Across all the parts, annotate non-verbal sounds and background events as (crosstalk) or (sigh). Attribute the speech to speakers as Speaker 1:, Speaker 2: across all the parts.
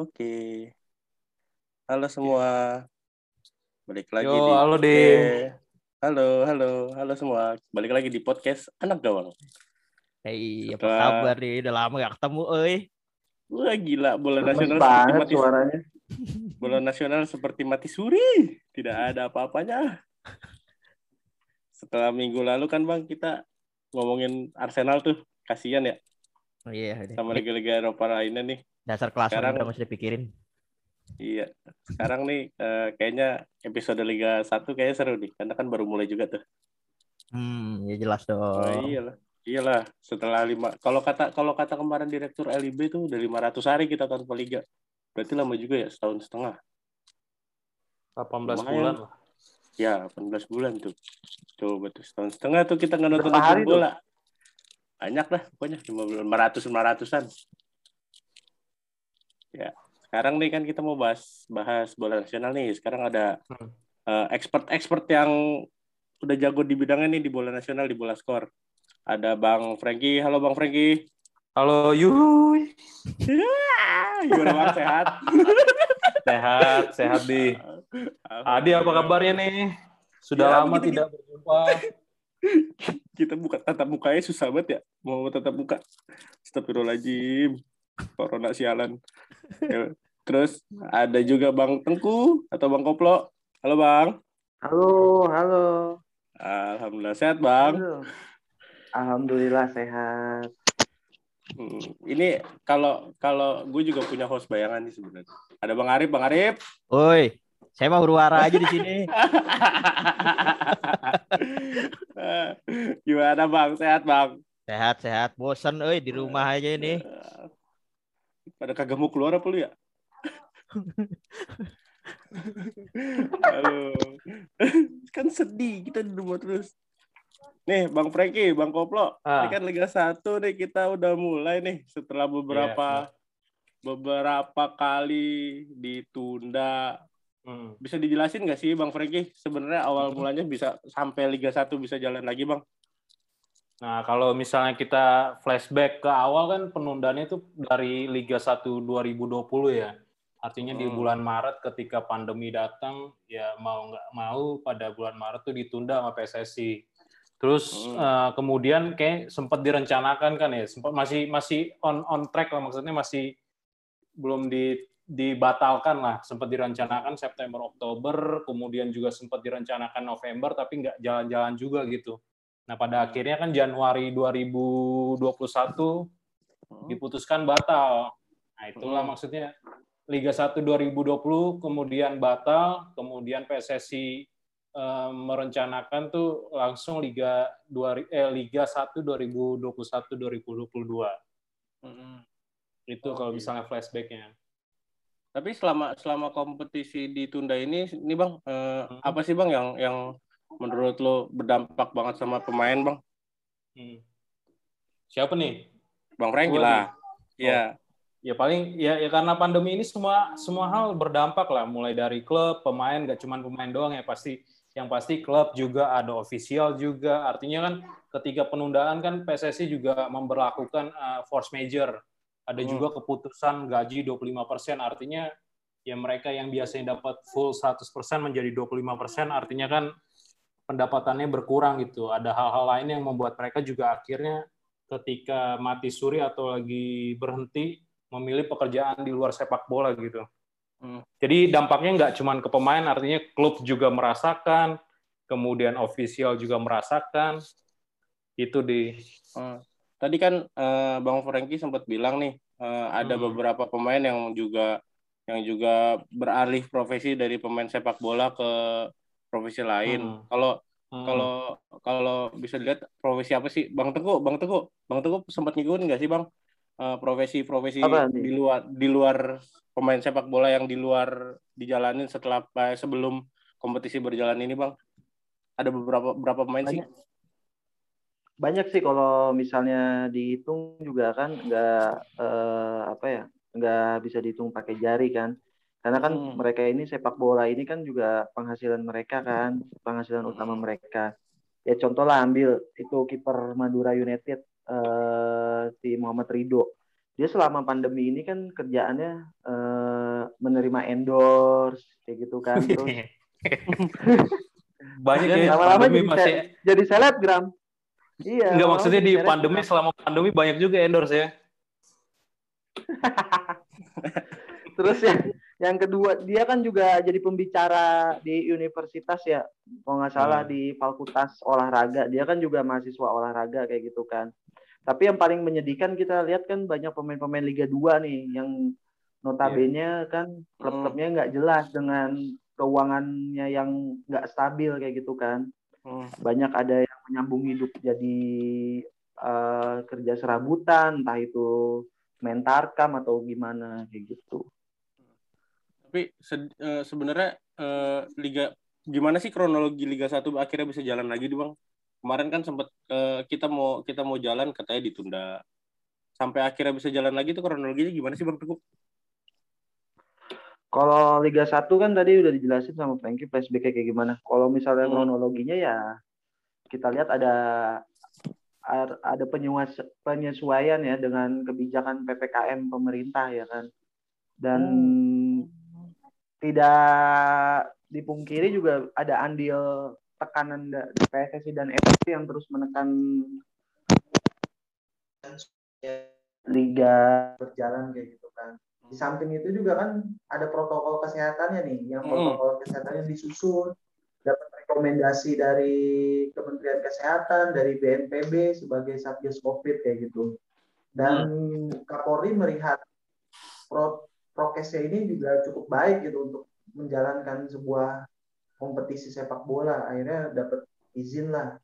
Speaker 1: Oke. Halo semua. Balik lagi
Speaker 2: Yo,
Speaker 1: di
Speaker 2: halo,
Speaker 1: podcast.
Speaker 2: Dim.
Speaker 1: Halo, halo, halo semua. Balik lagi di podcast Anak Gawang.
Speaker 3: Hei, apa
Speaker 1: Setelah-
Speaker 3: kabar nih? Udah lama gak ketemu, euy.
Speaker 1: Wah gila, bola
Speaker 4: Lemes
Speaker 1: nasional seperti
Speaker 4: banget
Speaker 1: mati
Speaker 4: suaranya.
Speaker 1: bola nasional seperti mati suri. Tidak ada apa-apanya. Setelah minggu lalu kan Bang kita ngomongin Arsenal tuh. Kasihan ya
Speaker 3: Oh iya, udah.
Speaker 1: sama liga-liga Eropa lainnya nih.
Speaker 3: Dasar kelas
Speaker 1: sekarang-
Speaker 3: udah mesti dipikirin.
Speaker 1: Iya. Sekarang nih eh, kayaknya episode Liga 1 kayaknya seru nih karena kan baru mulai juga tuh.
Speaker 3: Hmm, ya jelas dong.
Speaker 1: Oh, iyalah. Iyalah, setelah lima kalau kata kalau kata kemarin direktur LIB itu udah 500 hari kita tanpa liga. Berarti lama juga ya, setahun setengah.
Speaker 2: 18
Speaker 1: Lumayan.
Speaker 2: bulan lah.
Speaker 1: Ya, 18 bulan tuh. Coba tuh setahun setengah tuh kita nggak nonton bola. Banyak lah, pokoknya 500 500-an. Ya, sekarang nih kan kita mau bahas bahas bola nasional nih. Sekarang ada
Speaker 2: Hmm.
Speaker 1: eh, expert-expert yang udah jago di bidangnya nih di bola nasional di bola skor. Ada Bang Franky. Halo Bang Franky.
Speaker 2: Halo, yuhuy.
Speaker 1: Ah, (laughs) Gimana Bang sehat? (laughs)
Speaker 2: Sehat, sehat di. Adi apa kabarnya nih? Sudah
Speaker 1: Ya,
Speaker 2: lama tidak berjumpa. (laughs)
Speaker 1: Kita buka tatap mukanya susah banget ya. Mau tatap muka. Astagfirullahaladzim. Corona sialan. Ya, Terus ada juga Bang Tengku atau Bang Koplo. Halo Bang.
Speaker 4: Halo, halo.
Speaker 1: Alhamdulillah sehat Bang.
Speaker 4: Halo. Alhamdulillah sehat.
Speaker 1: Hmm, Ini kalau kalau gue juga punya host bayangan nih sebenarnya. Ada Bang Arif, Bang Arif.
Speaker 3: Woi, saya mau berwara aja di sini. (laughs)
Speaker 1: Gimana Bang? Sehat Bang?
Speaker 3: Sehat-sehat, bosen euy di rumah aja ini.
Speaker 1: Pada kagak mau keluar apa lu ya? (laughs) Halo. (laughs) kan sedih kita di rumah terus. Nih Bang Franky, Bang Koplo,
Speaker 2: Ah.
Speaker 1: ini kan Liga 1 nih kita udah mulai nih setelah beberapa beberapa kali ditunda.
Speaker 2: Hmm.
Speaker 1: Bisa dijelasin nggak sih Bang Franky sebenarnya awal mulanya bisa sampai Liga 1 bisa jalan lagi Bang?
Speaker 2: Nah, kalau misalnya kita flashback ke awal kan penundaannya itu dari Liga 1 2020 ya. Artinya di
Speaker 1: Hmm.
Speaker 2: bulan Maret ketika pandemi datang, ya mau nggak mau pada bulan Maret tuh ditunda sama PSSI. Terus
Speaker 1: Hmm.
Speaker 2: eh, kemudian kayak sempat direncanakan kan ya, sempat masih masih on on track lah maksudnya masih belum di dibatalkan lah, sempat direncanakan September Oktober, kemudian juga sempat direncanakan November tapi nggak jalan-jalan juga gitu. Nah, pada akhirnya kan Januari 2021 diputuskan batal. Nah, itulah
Speaker 1: Hmm.
Speaker 2: maksudnya Liga 1 2020 kemudian batal, kemudian PSSI eh, merencanakan tuh langsung Liga 2 eh, Liga 1 2021 2022. Itu kalau
Speaker 1: Oke.
Speaker 2: misalnya flashbacknya.
Speaker 1: Tapi selama selama kompetisi ditunda ini, ini bang, eh,
Speaker 2: Hmm.
Speaker 1: apa sih bang yang yang menurut lo berdampak banget sama pemain bang?
Speaker 2: Hmm. Siapa nih?
Speaker 1: Bang Franky
Speaker 2: Gua
Speaker 1: lah. Iya.
Speaker 2: Ya paling ya, ya karena pandemi ini semua semua hal berdampak lah mulai dari klub, pemain gak cuma pemain doang ya pasti yang pasti klub juga ada ofisial juga artinya kan ketika penundaan kan PSSI juga memberlakukan uh, force major ada
Speaker 1: Hmm.
Speaker 2: juga keputusan gaji 25% artinya ya mereka yang biasanya dapat full 100% menjadi 25% artinya kan pendapatannya berkurang gitu ada hal-hal lain yang membuat mereka juga akhirnya ketika mati suri atau lagi berhenti memilih pekerjaan di luar sepak bola gitu.
Speaker 1: Hmm.
Speaker 2: Jadi dampaknya nggak cuma ke pemain, artinya klub juga merasakan, kemudian ofisial juga merasakan. Itu di
Speaker 1: Eh, Tadi kan eh, bang Franky sempat bilang nih eh, ada
Speaker 2: Hmm.
Speaker 1: beberapa pemain yang juga yang juga beralih profesi dari pemain sepak bola ke profesi lain.
Speaker 2: Hmm.
Speaker 1: Kalau
Speaker 2: hmm,
Speaker 1: kalau kalau bisa dilihat profesi apa sih bang Teguh? Bang Teguh, bang Teguh sempat ngikutin nggak sih bang Eh, profesi-profesi
Speaker 4: nih?
Speaker 1: di luar di luar pemain sepak bola yang di luar dijalanin setelah eh, sebelum kompetisi berjalan ini bang? Ada beberapa berapa pemain sih?
Speaker 4: Banyak. Banyak sih kalau misalnya dihitung juga kan nggak eh, apa ya nggak bisa dihitung pakai jari kan. Karena kan
Speaker 1: Hmm.
Speaker 4: mereka ini sepak bola ini kan juga penghasilan mereka kan, penghasilan utama
Speaker 1: Hmm.
Speaker 4: mereka. Ya contoh lah ambil itu kiper Madura United eh, si Muhammad Rido. dia selama pandemi ini kan kerjaannya eh, menerima endorse kayak gitu kan (laughs) terus
Speaker 2: Banyak ya
Speaker 4: lama-lama
Speaker 2: pandemi
Speaker 4: jadi,
Speaker 2: masih
Speaker 4: se- jadi selebgram iya
Speaker 2: Enggak maksudnya di
Speaker 4: selebgram.
Speaker 2: pandemi selama pandemi banyak juga endorse ya. (laughs)
Speaker 4: Terus yang yang kedua dia kan juga jadi pembicara di universitas ya, kalau nggak salah
Speaker 2: Hmm.
Speaker 4: di fakultas olahraga. Dia kan juga mahasiswa olahraga kayak gitu kan. Tapi yang paling menyedihkan kita lihat kan banyak pemain-pemain Liga 2 nih yang notabene kan klub-klubnya nggak jelas dengan keuangannya yang nggak stabil kayak gitu kan.
Speaker 1: Hmm.
Speaker 4: Banyak ada yang menyambung hidup jadi eh, kerja serabutan, entah itu mentarkam atau gimana kayak gitu.
Speaker 1: Tapi se- eh, sebenarnya eh, liga gimana sih kronologi Liga 1 akhirnya bisa jalan lagi, nih, Bang? Kemarin kan sempat eh, kita mau kita mau jalan katanya ditunda. Sampai akhirnya bisa jalan lagi tuh kronologinya gimana sih, Bang Teguh?
Speaker 4: Kalau Liga 1 kan tadi udah dijelasin sama Frankie flashback kayak gimana. Kalau misalnya
Speaker 1: Hmm.
Speaker 4: kronologinya ya kita lihat ada ada penyesuaian ya dengan kebijakan PPKM pemerintah ya kan. Dan tidak dipungkiri juga ada andil tekanan da- PSSI dan FSI yang terus menekan liga berjalan kayak gitu kan. Di samping itu juga kan ada protokol kesehatannya nih, yang
Speaker 1: Mm.
Speaker 4: protokol kesehatannya disusun, dapat rekomendasi dari Kementerian Kesehatan, dari BNPB sebagai Satgas Covid kayak gitu. Dan Kapolri melihat pro prokesnya ini juga cukup baik gitu untuk menjalankan sebuah kompetisi sepak bola. Akhirnya dapat izin lah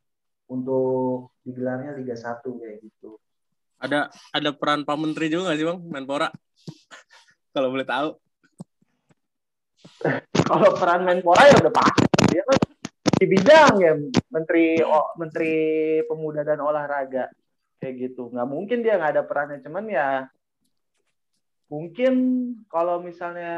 Speaker 4: untuk digelarnya Liga 1 kayak gitu.
Speaker 1: Ada ada peran Pak Menteri juga nggak sih, Bang? Menpora. (laughs) Kalau boleh tahu. (laughs)
Speaker 4: kalau peran Menpora ya udah pasti dia kan di bidang ya menteri oh, menteri pemuda dan olahraga kayak gitu nggak mungkin dia nggak ada perannya cuman ya mungkin kalau misalnya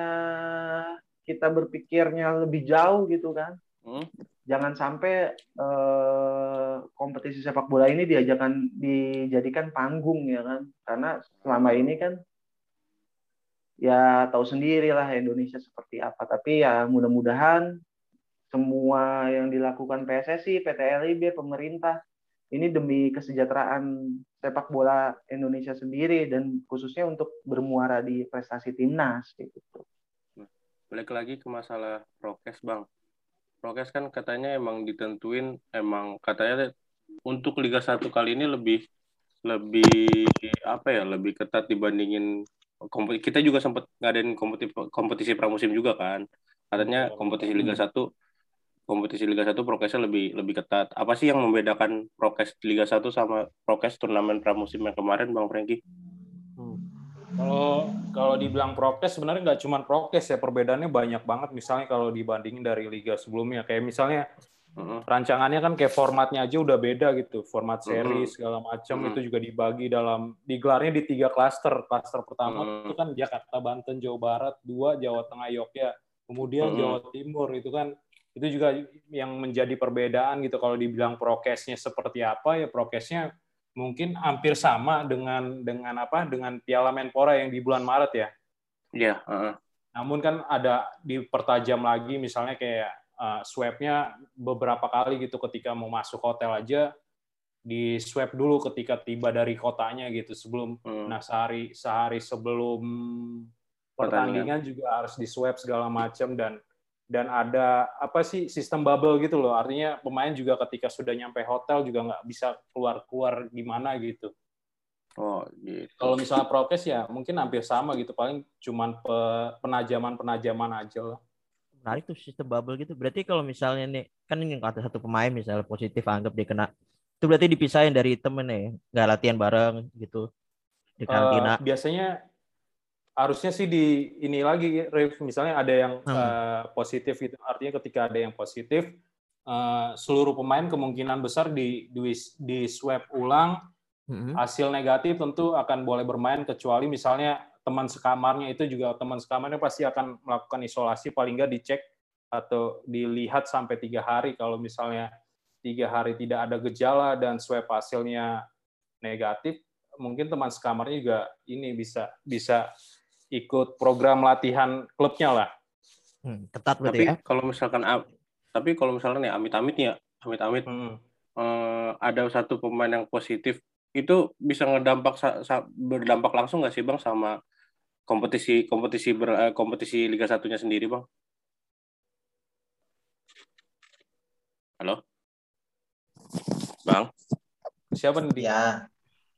Speaker 4: kita berpikirnya lebih jauh gitu kan
Speaker 1: Hmm.
Speaker 4: jangan sampai eh, kompetisi sepak bola ini diajakan dijadikan panggung ya kan karena selama ini kan ya tahu sendiri lah Indonesia seperti apa tapi ya mudah-mudahan semua yang dilakukan PSSI, PT LIB, pemerintah ini demi kesejahteraan sepak bola Indonesia sendiri dan khususnya untuk bermuara di prestasi timnas gitu.
Speaker 1: Balik lagi ke masalah prokes, Bang. Prokes kan katanya emang ditentuin emang katanya untuk Liga 1 kali ini lebih lebih apa ya, lebih ketat dibandingin kita juga sempat ngadain kompetisi kompetisi pramusim juga kan. Katanya kompetisi Liga 1 kompetisi Liga 1 prokesnya lebih lebih ketat. Apa sih yang membedakan prokes Liga 1 sama prokes turnamen pramusim yang kemarin, Bang Franky?
Speaker 2: Kalau kalau dibilang prokes sebenarnya nggak cuma prokes ya perbedaannya banyak banget misalnya kalau dibandingin dari liga sebelumnya kayak misalnya
Speaker 1: Heeh.
Speaker 2: rancangannya kan kayak formatnya aja udah beda gitu format seri
Speaker 1: Mhm.
Speaker 2: segala macam
Speaker 1: Mhm.
Speaker 2: itu juga dibagi dalam digelarnya di tiga klaster klaster pertama
Speaker 1: Mhm.
Speaker 2: itu kan Jakarta Banten Jawa Barat dua Jawa Tengah Yogyakarta kemudian
Speaker 1: Mhm.
Speaker 2: Jawa Timur itu kan itu juga yang menjadi perbedaan gitu kalau dibilang prokesnya seperti apa ya prokesnya mungkin hampir sama dengan dengan apa dengan Piala Menpora yang di bulan Maret ya
Speaker 1: Iya, heeh.
Speaker 2: namun kan ada dipertajam lagi misalnya kayak uh, swabnya beberapa kali gitu ketika mau masuk hotel aja di swab dulu ketika tiba dari kotanya gitu sebelum
Speaker 1: Hmm.
Speaker 2: nah sehari sehari sebelum pertandingan juga harus di swab segala macam dan dan ada apa sih sistem bubble gitu loh artinya pemain juga ketika sudah nyampe hotel juga nggak bisa keluar keluar gimana gitu
Speaker 1: Oh, gitu.
Speaker 2: kalau misalnya prokes ya mungkin hampir sama gitu paling cuman pe- penajaman penajaman aja lah
Speaker 3: Menarik tuh sistem bubble gitu. Berarti kalau misalnya nih, kan ini kata satu pemain misalnya positif anggap dia kena. Itu berarti dipisahin dari temen ya, nggak latihan bareng gitu. Di karantina.
Speaker 2: Eh, biasanya harusnya sih di ini lagi Rif. misalnya ada yang
Speaker 3: Hmm.
Speaker 2: eh, positif gitu artinya ketika ada yang positif eh, seluruh pemain kemungkinan besar di di, di swab ulang
Speaker 3: Mm-mm.
Speaker 2: hasil negatif tentu akan boleh bermain kecuali misalnya teman sekamarnya itu juga teman sekamarnya pasti akan melakukan isolasi paling nggak dicek atau dilihat sampai tiga hari kalau misalnya tiga hari tidak ada gejala dan swab hasilnya negatif mungkin teman sekamarnya juga ini bisa bisa ikut program latihan klubnya lah.
Speaker 3: Hmm, ketat berarti
Speaker 1: Tapi
Speaker 3: ya.
Speaker 1: kalau misalkan tapi kalau misalkan ya amit-amit nih ya, amit-amit
Speaker 2: Hmm.
Speaker 1: eh, ada satu pemain yang positif itu bisa ngedampak berdampak langsung nggak sih bang sama kompetisi kompetisi ber, eh, kompetisi Liga Satunya sendiri bang? Halo, bang,
Speaker 2: Siapa nih?
Speaker 4: Ya.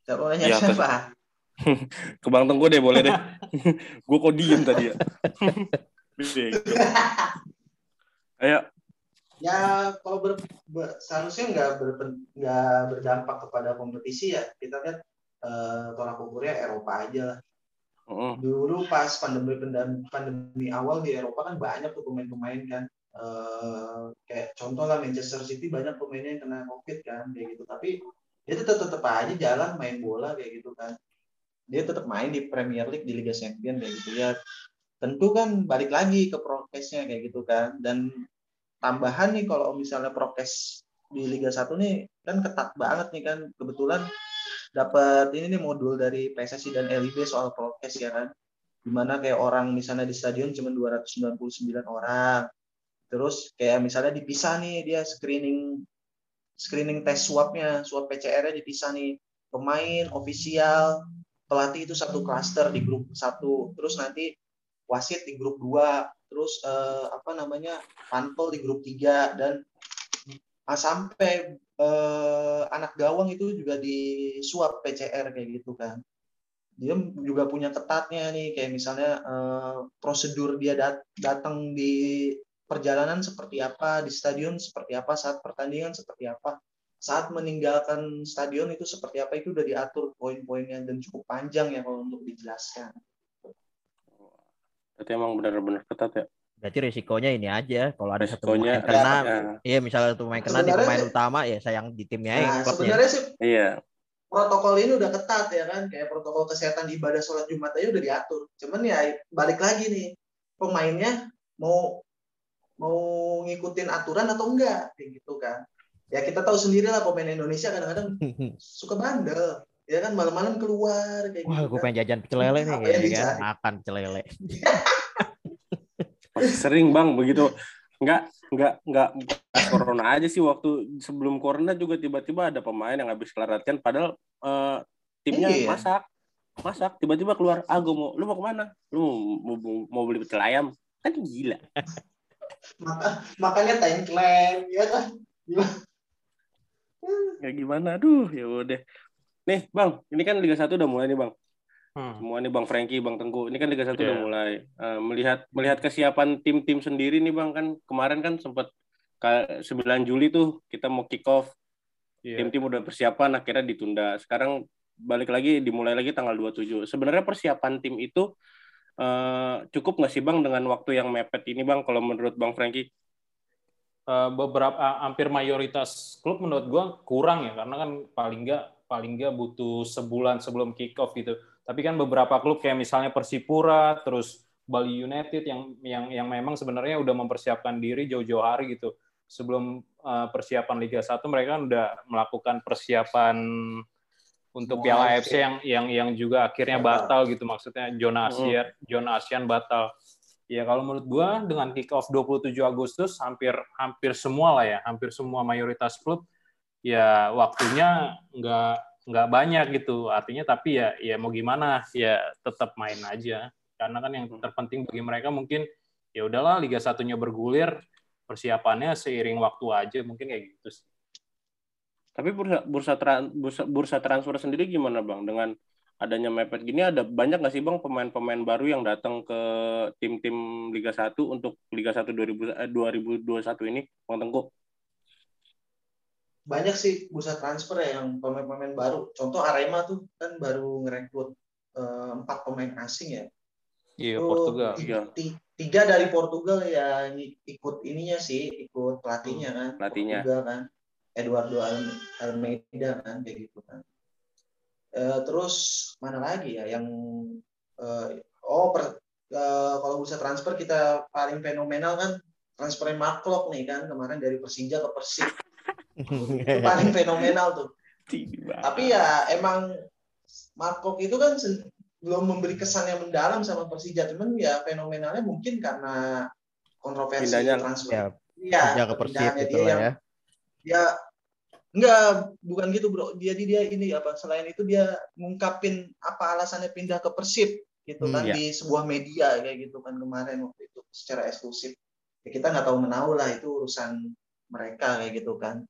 Speaker 4: Siapa
Speaker 1: Ya,
Speaker 4: siapa? (laughs)
Speaker 1: ke bang Tengku deh boleh deh. (laughs) Gue kok diem tadi ya. (laughs) Ayo,
Speaker 4: Ya kalau ber, ber- seharusnya nggak berpen- nggak berdampak kepada kompetisi ya. Kita lihat eh, tolak ukurnya Eropa aja lah.
Speaker 1: Heeh.
Speaker 4: Dulu pas pandemi pandem- pandemi awal di Eropa kan banyak tuh pemain-pemain kan. Eh, kayak contoh lah Manchester City banyak pemainnya yang kena COVID kan kayak gitu. Tapi dia tetap tetap aja jalan main bola kayak gitu kan. Dia tetap main di Premier League di Liga Champions kayak gitu ya. Tentu kan balik lagi ke prokesnya kayak gitu kan. Dan tambahan nih kalau misalnya prokes di Liga 1 nih kan ketat banget nih kan kebetulan dapat ini nih modul dari PSSI dan LIB soal prokes ya kan di mana kayak orang misalnya di stadion cuma 299 orang terus kayak misalnya dipisah nih dia screening screening tes swabnya swab PCR-nya dipisah nih pemain ofisial pelatih itu satu klaster di grup satu terus nanti wasit di grup dua terus eh, apa namanya panpel di grup tiga dan ah, sampai eh, anak gawang itu juga di swab PCR kayak gitu kan. Dia juga punya ketatnya nih kayak misalnya eh, prosedur dia dat- datang di perjalanan seperti apa di stadion seperti apa saat pertandingan seperti apa saat meninggalkan stadion itu seperti apa itu udah diatur poin-poinnya dan cukup panjang ya kalau untuk dijelaskan
Speaker 1: berarti emang benar-benar ketat ya.
Speaker 3: Berarti risikonya ini aja. Kalau ada satu
Speaker 1: Resikonya
Speaker 3: pemain kena,
Speaker 1: ya,
Speaker 3: iya misalnya satu pemain kena di pemain utama ya sayang di timnya ya
Speaker 4: nah
Speaker 3: klubnya.
Speaker 4: sebenarnya sih
Speaker 1: iya.
Speaker 4: protokol ini udah ketat ya kan kayak protokol kesehatan di ibadah sholat jumat aja udah diatur cuman ya balik lagi nih pemainnya mau mau ngikutin aturan atau enggak kayak gitu kan ya kita tahu sendiri lah pemain Indonesia kadang-kadang suka bandel ya kan malam-malam keluar kayak
Speaker 3: Wah,
Speaker 4: gitu
Speaker 3: gue
Speaker 4: kan.
Speaker 3: pengen jajan pecel lele nih kan.
Speaker 4: dicari?
Speaker 3: Makan pecel lele. (laughs)
Speaker 1: Sering bang begitu. Enggak, enggak, enggak pas corona aja sih waktu sebelum corona juga tiba-tiba ada pemain yang habis kelar latihan padahal eh, timnya
Speaker 4: Iya.
Speaker 1: masak. Masak tiba-tiba keluar, ah gue mau, lu mau ke mana? Lu mau, mau, mau beli pecel ayam? Kan gila.
Speaker 4: Maka, makanya tengkleng ya kan (laughs)
Speaker 1: Ya gimana? Aduh, ya udah. Nih, Bang, ini kan Liga 1 udah mulai nih, Bang.
Speaker 2: Hmm.
Speaker 1: Semua nih Bang Frankie, Bang Tengku. Ini kan Liga 1 udah
Speaker 2: Iya.
Speaker 1: mulai. Eh, melihat melihat kesiapan tim-tim sendiri nih, Bang, kan kemarin kan sempat 9 Juli tuh kita mau kick off
Speaker 2: Iya.
Speaker 1: tim-tim udah persiapan akhirnya ditunda. Sekarang balik lagi dimulai lagi tanggal 27. Sebenarnya persiapan tim itu eh, cukup nggak sih Bang dengan waktu yang mepet ini Bang kalau menurut Bang Frankie?
Speaker 2: Eh, beberapa hampir mayoritas klub menurut gua kurang ya karena kan paling nggak paling nggak butuh sebulan sebelum kick off gitu. Tapi kan beberapa klub kayak misalnya Persipura, terus Bali United yang yang yang memang sebenarnya udah mempersiapkan diri jauh-jauh hari gitu. Sebelum eh, persiapan Liga 1 mereka kan udah melakukan persiapan untuk Piala
Speaker 4: AFC.
Speaker 2: AFC yang yang yang juga akhirnya batal gitu maksudnya zona Asia zona ASEAN batal. Ya kalau menurut gua dengan kick off 27 Agustus hampir hampir semua lah ya, hampir semua mayoritas klub ya waktunya nggak nggak banyak gitu. Artinya tapi ya ya mau gimana ya tetap main aja. Karena kan yang terpenting bagi mereka mungkin ya udahlah Liga satunya bergulir persiapannya seiring waktu aja mungkin kayak gitu sih.
Speaker 1: Tapi bursa bursa, tran- bursa bursa transfer sendiri gimana Bang dengan adanya mepet gini ada banyak nggak sih Bang pemain-pemain baru yang datang ke tim-tim Liga 1 untuk Liga 1 2000, eh, 2021 ini Bang Tengku?
Speaker 4: banyak sih bursa transfer ya yang pemain-pemain baru contoh Arema tuh kan baru ngerekrut eh, empat pemain asing ya
Speaker 2: Iya
Speaker 4: Itu
Speaker 2: Portugal.
Speaker 4: ti-
Speaker 1: Iya.
Speaker 4: ti- tiga dari Portugal ya ikut ininya sih ikut pelatihnya kan
Speaker 1: Pelatihnya.
Speaker 4: Portugal kan Eduardo Al- Almeida kan kayak gitu kan Eh, terus mana lagi ya yang eh, oh per- eh, kalau bursa transfer kita paling fenomenal kan transfer Marklock nih kan kemarin dari Persija ke Persib itu (laughs) paling fenomenal tuh tapi ya emang Markov itu kan belum memberi kesan yang mendalam sama Persija, cuman ya fenomenalnya mungkin karena kontroversi
Speaker 1: Pindahnya,
Speaker 4: transfer.
Speaker 3: Ya,
Speaker 4: Iya,
Speaker 3: kerja ke Persib gitu lah ya.
Speaker 4: dia enggak bukan gitu bro. Jadi dia ini apa selain itu dia ngungkapin apa alasannya pindah ke Persib gitu
Speaker 3: Hmm,
Speaker 4: kan
Speaker 1: iya.
Speaker 4: di sebuah media kayak gitu kan kemarin waktu itu secara eksklusif. Ya, kita nggak tahu menahu lah itu urusan mereka kayak gitu kan.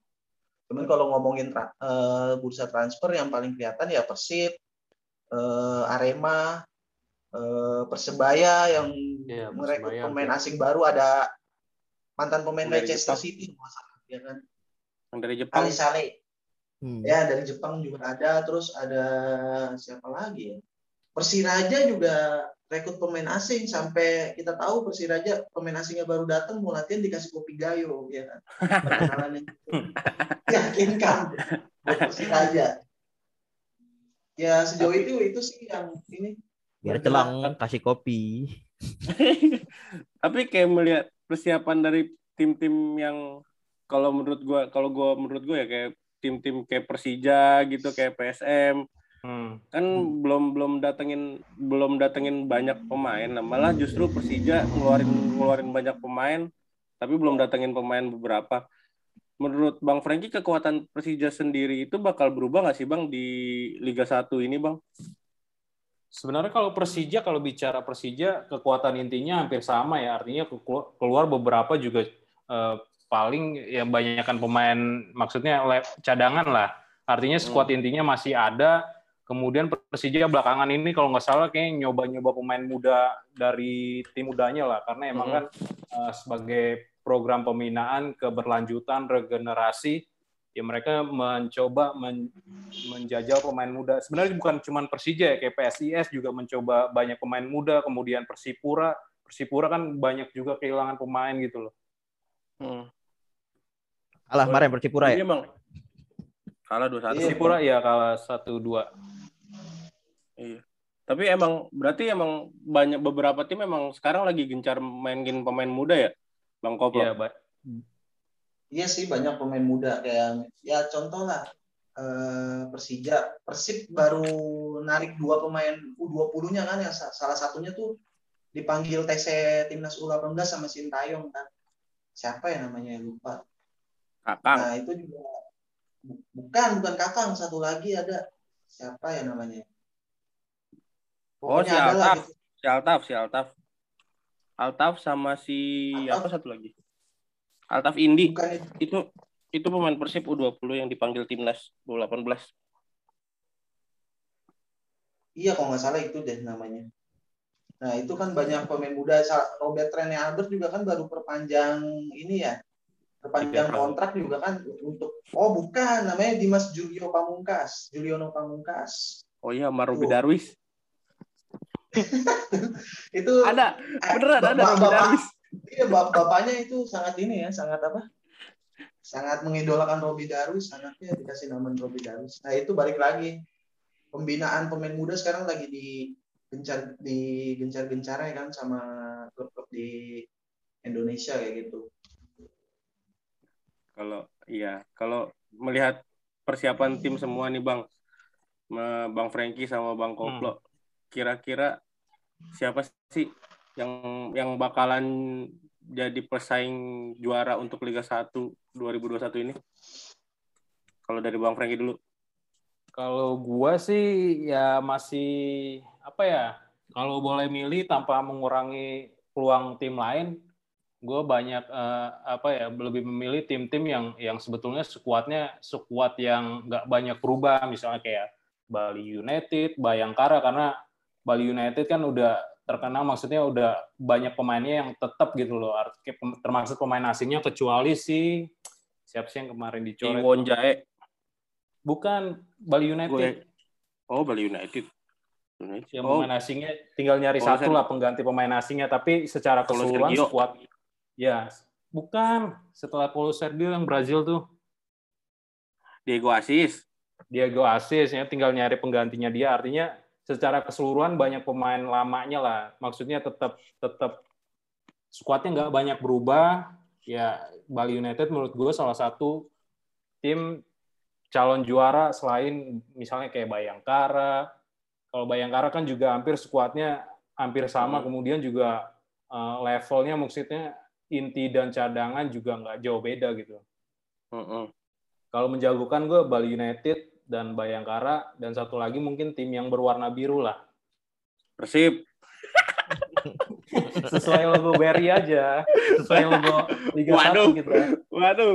Speaker 4: Cuman kalau ngomongin tra- eh, bursa transfer yang paling kelihatan ya Persib eh, Arema eh, Persebaya yang merekrut
Speaker 2: Persebaya,
Speaker 4: pemain asing baru ada mantan pemain Manchester. City ya kan
Speaker 1: Yang dari Jepang.
Speaker 4: Ali Saleh
Speaker 3: Hmm.
Speaker 4: ya dari Jepang juga ada terus ada siapa lagi ya Persiraja juga rekrut pemain asing sampai kita tahu Persiraja pemain asingnya baru datang mau latihan dikasih kopi gayo ya kan Perkenalan (laughs) yakinkan buat Persiraja ya sejauh itu itu sih yang ini
Speaker 3: Biar celang kasih kopi. (laughs)
Speaker 1: Tapi kayak melihat persiapan dari tim-tim yang kalau menurut gua kalau gua menurut gua ya kayak tim-tim kayak Persija gitu kayak PSM
Speaker 2: Hmm.
Speaker 1: kan belum belum datengin belum datengin banyak pemain. Nah, malah justru Persija ngeluarin ngeluarin banyak pemain tapi belum datengin pemain beberapa. Menurut Bang Franky kekuatan Persija sendiri itu bakal berubah nggak sih Bang di Liga 1 ini Bang?
Speaker 2: Sebenarnya kalau Persija, kalau bicara Persija, kekuatan intinya hampir sama ya. Artinya kelu- keluar beberapa juga eh, paling ya banyakkan pemain, maksudnya cadangan lah. Artinya skuad intinya masih ada. Kemudian Persija belakangan ini kalau nggak salah kayak nyoba-nyoba pemain muda dari tim mudanya lah. Karena emang
Speaker 1: Mhm.
Speaker 2: kan eh, sebagai program pembinaan keberlanjutan regenerasi ya mereka mencoba men- menjajal pemain muda. Sebenarnya bukan cuma Persija ya, kayak PSIS juga mencoba banyak pemain muda, kemudian Persipura, Persipura kan banyak juga kehilangan pemain gitu loh.
Speaker 1: hmm.
Speaker 3: Alah, kemarin Persipura ya.
Speaker 1: Iya Bang kalah 2-1
Speaker 4: Iya.
Speaker 2: Persipura ya kalah 1-2.
Speaker 1: Iya. Tapi emang berarti emang banyak beberapa tim emang sekarang lagi gencar mainin pemain muda ya, Bang Koplo.
Speaker 2: Iya, Ba-
Speaker 4: Iya sih banyak pemain muda kayak ya contoh lah eh, Persija, Persib baru narik dua pemain U20-nya kan yang sa- salah satunya tuh dipanggil TC Timnas U18 sama Sintayong kan. Siapa ya namanya lupa.
Speaker 1: Kakang.
Speaker 4: Nah, itu juga bu- bukan bukan Kakang, satu lagi ada siapa ya namanya?
Speaker 1: Oh, si
Speaker 4: ada lah
Speaker 1: Altaf.
Speaker 4: gitu.
Speaker 1: Si Altaf, si Altaf. Altaf sama si
Speaker 4: Altaf.
Speaker 1: apa satu lagi? Altaf Indi.
Speaker 4: Bukan itu.
Speaker 1: Itu itu pemain Persib U20 yang dipanggil timnas U18.
Speaker 4: Iya kalau nggak salah itu deh namanya. Nah itu kan banyak pemain muda. Robert Rene Albert juga kan baru perpanjang ini ya. Perpanjang
Speaker 1: tahun.
Speaker 4: kontrak juga kan untuk. Oh bukan, namanya Dimas Julio Pamungkas. Juliono Pamungkas.
Speaker 1: Oh iya, sama
Speaker 4: Tuh.
Speaker 1: Darwis. (laughs)
Speaker 4: Itu
Speaker 1: Ada, beneran ada
Speaker 4: bapak-
Speaker 1: Robi
Speaker 4: bapak-
Speaker 1: Darwis.
Speaker 4: Iya bap- bapaknya itu sangat ini ya, sangat apa? Sangat mengidolakan Robi Darwis, anaknya dikasih nama Robi Darwis. Nah itu balik lagi pembinaan pemain muda sekarang lagi di gencar di gencar-gencar ya kan sama klub-klub di Indonesia kayak gitu.
Speaker 1: Kalau iya, kalau melihat persiapan tim semua nih Bang, Bang Franky sama Bang Koplo, kira-kira siapa sih yang yang bakalan jadi pesaing juara untuk Liga 1 2021 ini? Kalau dari Bang Franky dulu.
Speaker 2: Kalau gua sih ya masih apa ya? Kalau boleh milih tanpa mengurangi peluang tim lain, gue banyak eh, apa ya lebih memilih tim-tim yang yang sebetulnya skuadnya skuad yang nggak banyak berubah, misalnya kayak Bali United, Bayangkara karena Bali United kan udah terkenal maksudnya udah banyak pemainnya yang tetap gitu loh, termasuk pemain asingnya kecuali si siapa sih yang kemarin dicoret?
Speaker 1: Iwon Jae.
Speaker 2: Bukan Bali United.
Speaker 1: Gue Oh, Bali United. United.
Speaker 2: yang
Speaker 1: Oh,
Speaker 2: pemain asingnya tinggal nyari
Speaker 1: Oh,
Speaker 2: satu
Speaker 1: Sergio.
Speaker 2: lah pengganti pemain asingnya tapi secara keseluruhan
Speaker 1: Sergio.
Speaker 2: Ya bukan setelah Paulo Sergio yang Brazil tuh
Speaker 1: Diego Asis.
Speaker 2: Diego Asis ya tinggal nyari penggantinya dia artinya secara keseluruhan banyak pemain lamanya lah maksudnya tetap tetap skuadnya nggak banyak berubah ya Bali United menurut gue salah satu tim calon juara selain misalnya kayak Bayangkara. Kalau Bayangkara kan juga hampir skuadnya hampir sama,
Speaker 1: Hmm.
Speaker 2: kemudian juga eh, levelnya maksudnya inti dan cadangan juga nggak jauh beda gitu.
Speaker 1: Mm-mm.
Speaker 2: Kalau menjagokan gue Bali United dan Bayangkara dan satu lagi mungkin tim yang berwarna biru lah.
Speaker 1: Persib. (laughs)
Speaker 2: Sesuai logo Berry aja, sesuai logo Liga
Speaker 1: Waduh.
Speaker 2: 1 gitu. ya.
Speaker 1: Waduh.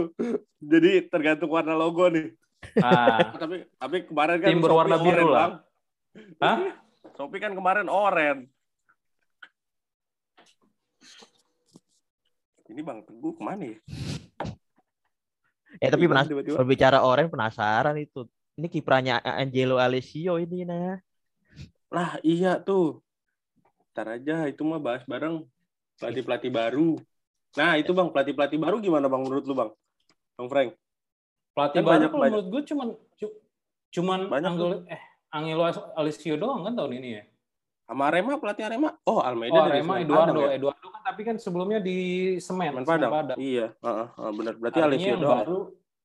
Speaker 1: Jadi tergantung warna logo nih.
Speaker 2: Nah, (laughs)
Speaker 1: tapi tapi kemarin kan
Speaker 2: Tim berwarna biru lah. Hah?
Speaker 1: Shopee kan kemarin oren. Ini Bang Teguh ke mana ya?
Speaker 3: Eh tapi
Speaker 1: Hilang
Speaker 3: penas
Speaker 1: tiba-tiba.
Speaker 3: berbicara orang penasaran itu. Ini kiprahnya Angelo Alessio ini nah.
Speaker 1: Lah iya tuh. Ntar aja itu mah bahas bareng pelatih-pelatih baru. Nah itu Bang pelatih-pelatih baru gimana Bang menurut lu Bang? Bang Frank?
Speaker 2: pelatih
Speaker 1: Kan
Speaker 2: baru
Speaker 1: banyak- banyak-
Speaker 2: menurut gue cuman cu- cuman
Speaker 1: Banyak
Speaker 2: Angelo eh Angelo Alessio doang kan tahun ini ya.
Speaker 1: Sama Arema pelatih Arema? Oh Almeida
Speaker 2: Oh,
Speaker 1: dari
Speaker 2: Arema Eduardo,
Speaker 1: ya?
Speaker 2: Eduardo kan tapi kan sebelumnya di Semen,
Speaker 1: Semen
Speaker 2: Semen
Speaker 1: Padang. Iya, heeh, heeh, benar. Berarti
Speaker 2: Artinya
Speaker 1: Alessio
Speaker 2: yang
Speaker 1: doang.
Speaker 2: baru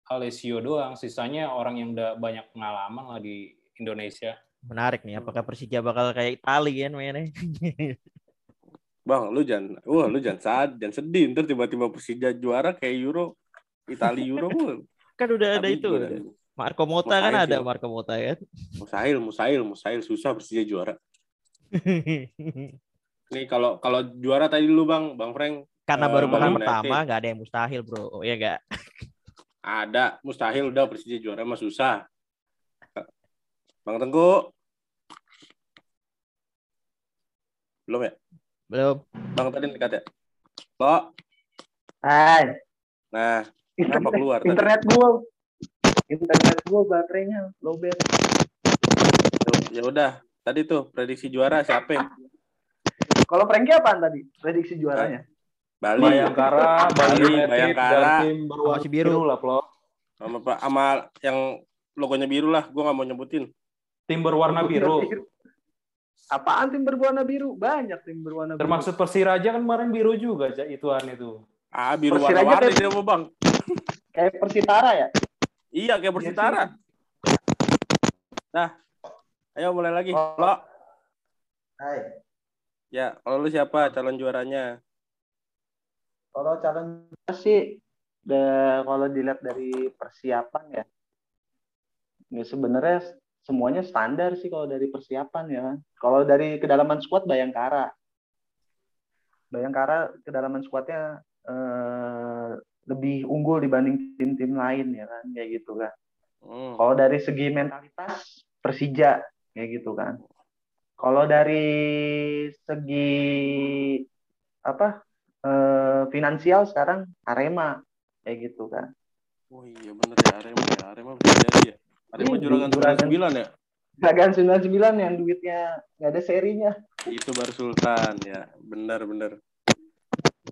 Speaker 2: Alessio doang, sisanya orang yang udah banyak pengalaman lah di Indonesia.
Speaker 3: Menarik nih, apakah Persija bakal kayak Itali kan mainnya? (laughs)
Speaker 1: Bang, lu jangan, wah lu jangan sad, jangan sedih. Ntar tiba-tiba Persija juara kayak Euro, Itali Euro.
Speaker 3: kan udah ada itu. Marco Mota kan ada
Speaker 1: sih.
Speaker 3: Marco Mota kan.
Speaker 1: Mustahil, mustahil, mustahil susah Persija juara. (laughs) Nih kalau kalau juara tadi lu Bang, Bang Frank
Speaker 3: Karena
Speaker 1: Eh,
Speaker 3: baru pekan pertama nggak ada yang mustahil bro. Oh ya enggak?
Speaker 1: ada, mustahil udah Persija juara mah susah. Bang Tengku. Belum ya?
Speaker 3: Belum.
Speaker 1: Bang tadi dekat ya? Lo.
Speaker 4: Hai,
Speaker 1: Nah, kenapa
Speaker 4: internet,
Speaker 1: keluar tadi?
Speaker 4: internet gua, internet gua baterainya lowbat.
Speaker 1: Tuh, Ya udah, tadi tuh prediksi juara siapa?
Speaker 4: Kalau Frankie apaan tadi? Prediksi juaranya?
Speaker 1: Bali.
Speaker 2: Bayangkara, Bali
Speaker 1: Bayangkara.
Speaker 2: dan tim berwarna
Speaker 3: Masih
Speaker 2: biru. lah, Plo.
Speaker 1: sama Pak sama yang logonya biru lah, gua nggak mau nyebutin.
Speaker 2: Tim berwarna biru.
Speaker 4: Apaan tim berwarna biru? Banyak tim berwarna biru.
Speaker 2: Termasuk Persiraja kan kemarin biru juga, Ja, ituan itu.
Speaker 1: Ah, biru warna-warni
Speaker 4: kayak-
Speaker 1: dia mau bang.
Speaker 4: Kayak Persitara ya?
Speaker 1: Iya kayak Persitara. Nah, ayo mulai lagi.
Speaker 4: Oh.
Speaker 1: Lo,
Speaker 4: Hai.
Speaker 1: Ya kalau lu siapa calon juaranya?
Speaker 4: Kalau calon sih, da- kalau dilihat dari persiapan ya, ya sebenarnya semuanya standar sih kalau dari persiapan ya. Kalau dari kedalaman squad Bayangkara, Bayangkara kedalaman squadnya eh, lebih unggul dibanding tim-tim lain ya kan, kayak gitu kan.
Speaker 1: Hmm.
Speaker 4: Kalau dari segi mentalitas Persija kayak gitu kan. Kalau dari segi apa eh, finansial sekarang Arema kayak gitu kan.
Speaker 1: Oh iya bener ya Arema ya. Arema bisa jadi ya. Arema
Speaker 4: Iya,
Speaker 1: juragan
Speaker 4: juragan.
Speaker 1: 99 ya.
Speaker 4: Gagan 99 yang duitnya nggak ada serinya.
Speaker 1: Itu baru Sultan ya. Bener bener.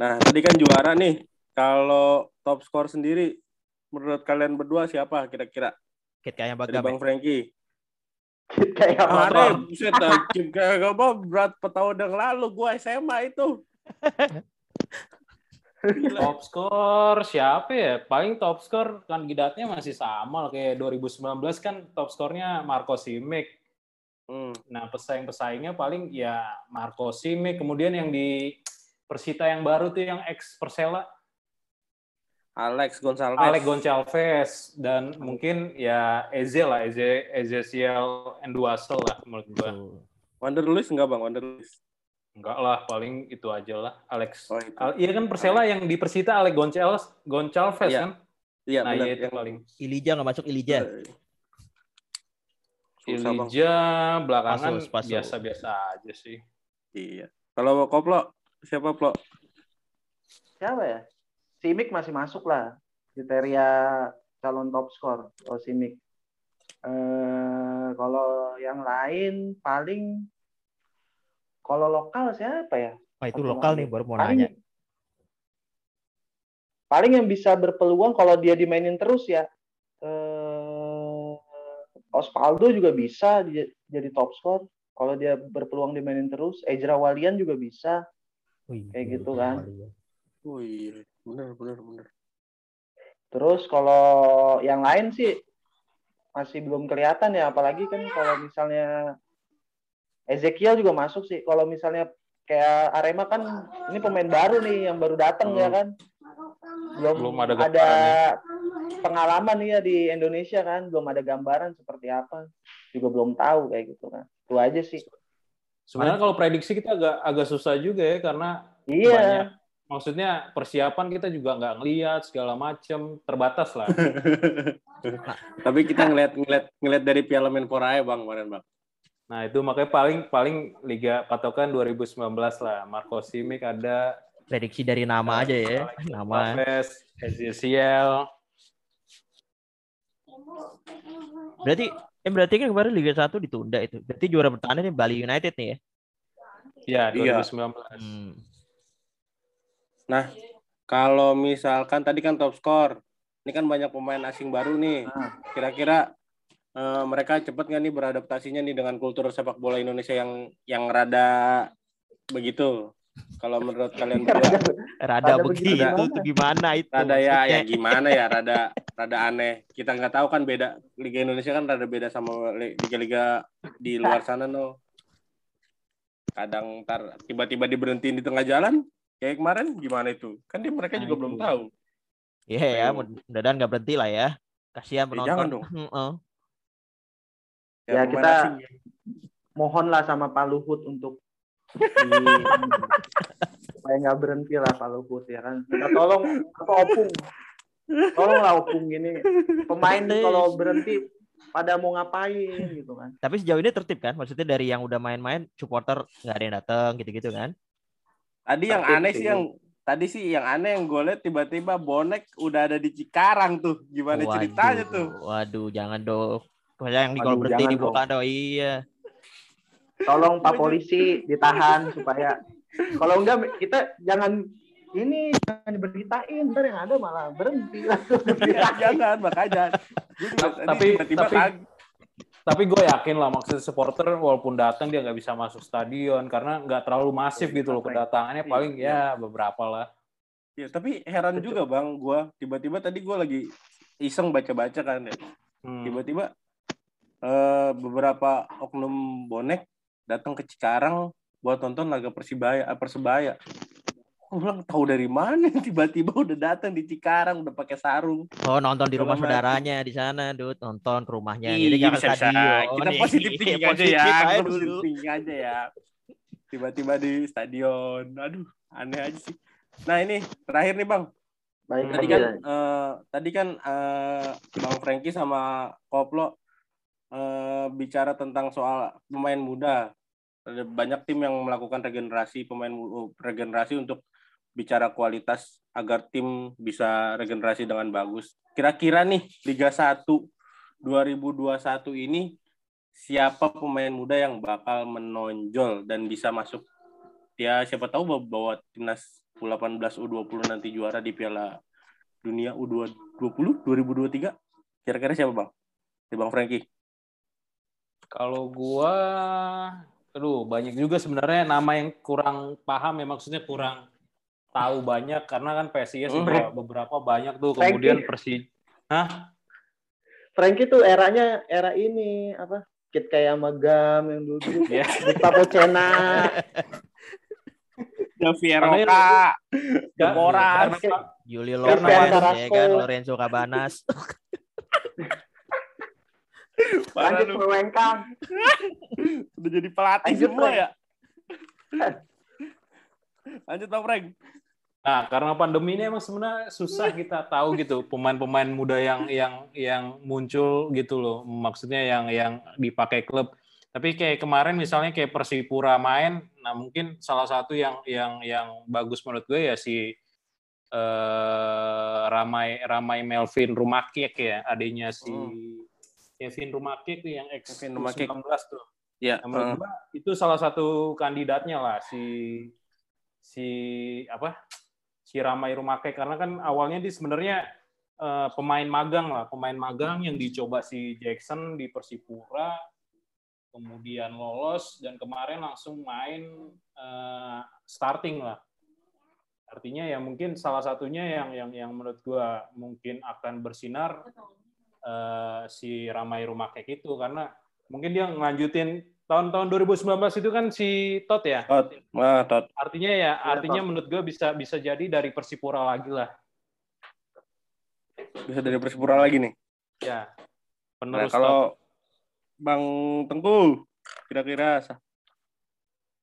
Speaker 1: Nah tadi kan juara nih. Kalau top skor sendiri menurut kalian berdua siapa kira-kira?
Speaker 3: Kit kayak
Speaker 1: Dari
Speaker 3: Bagam.
Speaker 1: Bang Frankie.
Speaker 4: Kayak apa?
Speaker 1: Ada, buset anjing kayak apa berat petahun yang lalu gua SMA itu.
Speaker 2: Top skor siapa ya? Paling top skor kandidatnya masih sama lah, kayak 2019 kan top skornya Marco Simic.
Speaker 1: Hmm.
Speaker 2: Nah, pesaing-pesaingnya paling ya Marco Simic, kemudian yang di Persita yang baru tuh yang ex Persela,
Speaker 1: Alex Gonçalves.
Speaker 2: Alex Goncalves dan mungkin ya Eze lah, Eze Ezekiel Enduasel lah menurut gua.
Speaker 1: Wander Luis enggak bang? Wander Luis.
Speaker 2: Enggak lah, paling itu aja lah Alex.
Speaker 1: Oh itu.
Speaker 2: Al- Iya kan Persela yang di Persita Alex Goncalves, Goncalves
Speaker 1: Iya,
Speaker 2: kan?
Speaker 1: Iya
Speaker 2: nah,
Speaker 1: benar.
Speaker 2: iya itu
Speaker 1: Yang-
Speaker 2: paling.
Speaker 3: Ilija nggak masuk Ilija.
Speaker 1: Bang.
Speaker 2: Ilija belakangan biasa-biasa aja sih.
Speaker 1: Iya. Kalau koplo siapa plo?
Speaker 4: Siapa ya? Simic masih masuk lah kriteria calon top skor kalau Simic. Eh, kalau yang lain paling kalau lokal siapa ya?
Speaker 3: Wah itu
Speaker 4: Apa
Speaker 3: lokal nih baru mau
Speaker 4: paling,
Speaker 3: nanya.
Speaker 4: paling yang bisa berpeluang kalau dia dimainin terus ya eh, Osvaldo juga bisa di- jadi top skor kalau dia berpeluang dimainin terus Ezra Walian juga bisa
Speaker 3: Wih,
Speaker 4: kayak
Speaker 3: iya,
Speaker 4: gitu kan.
Speaker 3: iya.
Speaker 1: Oh iya, benar benar benar.
Speaker 4: terus kalau yang lain sih masih belum kelihatan ya apalagi kan kalau misalnya Ezekiel juga masuk sih. Kalau misalnya kayak Arema kan ini pemain baru nih yang baru datang ya kan. Belum,
Speaker 2: Belum ada
Speaker 4: ada, pengalaman nih ya di Indonesia kan belum ada gambaran seperti apa. Juga belum tahu kayak gitu kan. Itu aja sih.
Speaker 2: Sebenarnya kalau prediksi kita agak agak susah juga ya karena
Speaker 4: iya.
Speaker 2: banyak maksudnya persiapan kita juga nggak ngeliat segala macem terbatas lah. (laughs)
Speaker 1: Tapi kita ngeliat ngeliat ngeliat dari Piala Menpora ya bang kemarin bang.
Speaker 2: Nah itu makanya paling paling liga patokan 2019 lah. Marco Simic ada,
Speaker 3: Prediksi dari nama aja ya. Nama.
Speaker 2: Ezekiel.
Speaker 3: Berarti eh berarti kan kemarin Liga 1 ditunda itu. Berarti juara bertahan ini Bali United nih ya.
Speaker 2: Ya
Speaker 1: Iya.
Speaker 2: 2019.
Speaker 3: Hmm.
Speaker 1: Kalau misalkan tadi kan top skor, ini kan banyak pemain asing baru nih.
Speaker 4: Nah.
Speaker 1: Kira-kira eh, mereka cepat nggak nih beradaptasinya nih dengan kultur sepak bola Indonesia yang yang rada begitu? Kalau menurut kalian berdua,
Speaker 3: Rada
Speaker 4: Rada
Speaker 3: begitu
Speaker 1: begitu
Speaker 3: tuh gimana itu?
Speaker 1: rada ya ya gimana ya, rada (laughs) rada aneh. Kita nggak tahu kan beda Liga Indonesia kan rada beda sama li- liga-liga di luar sana no. Kadang ntar tiba-tiba diberhentiin di tengah jalan, kayak kemarin gimana itu? Kan dia mereka juga
Speaker 4: Nah,
Speaker 1: belum tahu.
Speaker 3: Iya ya,
Speaker 1: Ayo.
Speaker 3: mudah-mudahan nggak berhenti lah ya. Kasihan
Speaker 1: Ya,
Speaker 3: penonton.
Speaker 1: jangan dong. (laughs)
Speaker 3: Heeh.
Speaker 4: Ya,
Speaker 1: pemain
Speaker 4: kita- mohonlah sama Pak Luhut untuk di- (laughs) supaya nggak berhenti lah Pak Luhut ya kan kita tolong apa opung tolonglah opung ini pemain kalau berhenti pada mau ngapain gitu kan
Speaker 3: Tapi sejauh ini tertib kan? Maksudnya dari yang udah main-main, supporter nggak ada yang datang gitu-gitu kan?
Speaker 1: Tadi yang
Speaker 4: Tertib
Speaker 1: aneh
Speaker 4: sih.
Speaker 1: yang tadi sih yang aneh yang gue lihat tiba-tiba bonek udah ada di Cikarang tuh. Gimana
Speaker 3: Waduh,
Speaker 1: ceritanya tuh?
Speaker 3: Waduh, jangan dong. Pokoknya yang di kalau berhenti dibuka dong. Iya.
Speaker 4: tolong Pak polisi ditahan supaya kalau enggak kita jangan ini jangan diberitain ntar yang ada malah berhenti
Speaker 1: Ya, (laughs) jangan makanya.
Speaker 2: Tapi-
Speaker 1: tiba-tiba
Speaker 2: tapi-. Tapi gue yakin lah maksudnya supporter walaupun datang dia nggak bisa masuk stadion karena nggak terlalu masif gitu loh kedatangannya
Speaker 1: Iya,
Speaker 2: paling
Speaker 1: iya.
Speaker 2: ya beberapa lah.
Speaker 1: Ya, tapi heran juga bang, gua tiba-tiba tadi gue lagi iseng baca-baca kan ya.
Speaker 2: Hmm.
Speaker 1: Tiba-tiba eh, beberapa oknum bonek datang ke Cikarang buat nonton laga Persibaya, eh, Persebaya. Gue bilang tahu dari mana (laughs) tiba-tiba udah datang di Cikarang udah pakai sarung.
Speaker 3: Oh, nonton di rumah saudaranya di sana, Dut. Nonton ke rumahnya.
Speaker 1: Iya,
Speaker 3: Jadi
Speaker 1: bisa, bisa.
Speaker 3: stadion.
Speaker 1: Kita
Speaker 3: Nih.
Speaker 1: positif thinking (laughs) aja ya.
Speaker 3: aja
Speaker 1: Kita positif thinking aja ya. Tiba-tiba di stadion. Aduh, aneh aja sih. Nah, ini terakhir nih, Bang.
Speaker 4: baik
Speaker 1: Tadi kan eh, tadi kan eh, Bang Franky sama Koplo eh, bicara tentang soal pemain muda. Ada banyak tim yang melakukan regenerasi pemain regenerasi untuk bicara kualitas agar tim bisa regenerasi dengan bagus. Kira-kira nih Liga 1 2021 ini siapa pemain muda yang bakal menonjol dan bisa masuk ya siapa tahu bawa, timnas U18 U20 nanti juara di Piala Dunia U20 2023 kira-kira siapa bang? Di Bang Franky.
Speaker 2: Kalau gua, aduh banyak juga sebenarnya nama yang kurang paham ya maksudnya kurang tahu banyak karena kan PSIS
Speaker 1: Hmm.
Speaker 2: juga beberapa banyak tuh.
Speaker 4: Frankie.
Speaker 2: kemudian Persi
Speaker 4: Frankie tuh eranya era ini apa Kit kayak Magam yang dulu dulu
Speaker 2: ya
Speaker 4: Gustavo Cena.
Speaker 1: Javier Roca,
Speaker 3: Julio
Speaker 4: Karena
Speaker 3: Lopez, ya kan, Lorenzo Cabanas. (laughs)
Speaker 4: Lanjut Wengkang (laughs)
Speaker 1: Udah jadi pelatih
Speaker 4: Lanjut,
Speaker 1: semua ya. (laughs) Lanjut Bang Frank.
Speaker 2: Nah, karena pandemi ini emang sebenarnya susah kita tahu gitu pemain-pemain muda yang yang yang muncul gitu loh. Maksudnya yang yang dipakai klub. Tapi kayak kemarin misalnya kayak Persipura main, nah mungkin salah satu yang yang yang bagus menurut gue ya si eh, Ramai Ramai Melvin Rumakik ya, adanya si
Speaker 1: Hmm.
Speaker 2: Kevin Rumakik tuh yang ex
Speaker 1: Kevin Rumakik.
Speaker 2: 19 tuh.
Speaker 1: Ya,
Speaker 2: Nah, menurut gua itu salah satu kandidatnya lah si si apa si Ramai Rumake karena kan awalnya dia sebenarnya eh, pemain magang lah. Pemain magang yang dicoba si Jackson di Persipura kemudian lolos dan kemarin langsung main eh, starting lah. Artinya ya mungkin salah satunya yang yang yang menurut gua mungkin akan bersinar eh, si Ramai Rumah kayak gitu karena mungkin dia ngelanjutin tahun-tahun 2019 itu kan si Tot ya.
Speaker 1: Tot. Nah, Tot.
Speaker 2: Artinya ya, artinya menurut gue bisa bisa jadi dari Persipura lagi lah.
Speaker 1: Bisa dari Persipura lagi nih.
Speaker 2: Ya.
Speaker 1: Nah,
Speaker 2: Penerus Tot.
Speaker 1: kalau Bang Tengku, kira-kira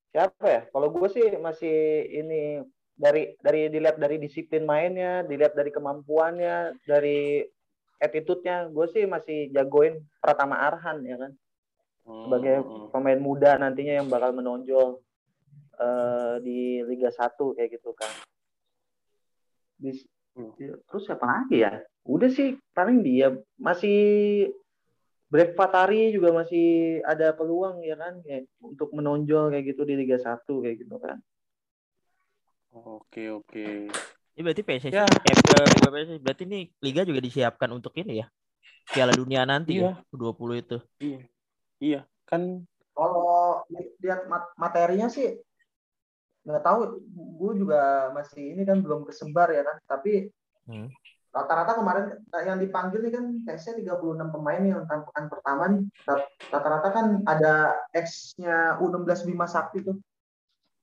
Speaker 4: Siapa ya? Kalau gue sih masih ini dari dari dilihat dari disiplin mainnya, dilihat dari kemampuannya, dari attitude-nya, gue sih masih jagoin Pratama Arhan ya kan sebagai
Speaker 1: Hmm,
Speaker 4: pemain muda nantinya yang bakal menonjol eh, di Liga 1 kayak gitu kan. Di-
Speaker 1: Hmm.
Speaker 4: terus siapa lagi ya? Udah sih paling dia masih Brek Fatari juga masih ada peluang ya kan ya, untuk menonjol kayak gitu di Liga 1 kayak gitu kan.
Speaker 1: Oke, oke.
Speaker 3: Ini berarti PSSI,
Speaker 1: Ya.
Speaker 3: eh, berarti ini liga juga disiapkan untuk ini ya. Piala Dunia nanti
Speaker 1: Iya.
Speaker 3: ya, U20 itu.
Speaker 1: Iya. Iya, kan
Speaker 4: Kalau li- lihat mat- materinya sih nggak tahu, gue juga masih ini kan belum kesebar ya kan. Tapi
Speaker 3: Hmm.
Speaker 4: rata-rata kemarin yang dipanggil nih kan tesnya 36 pemain nih untuk pekan pertama nih. Rat- Rata-rata kan ada X-nya U16 Bima Sakti tuh,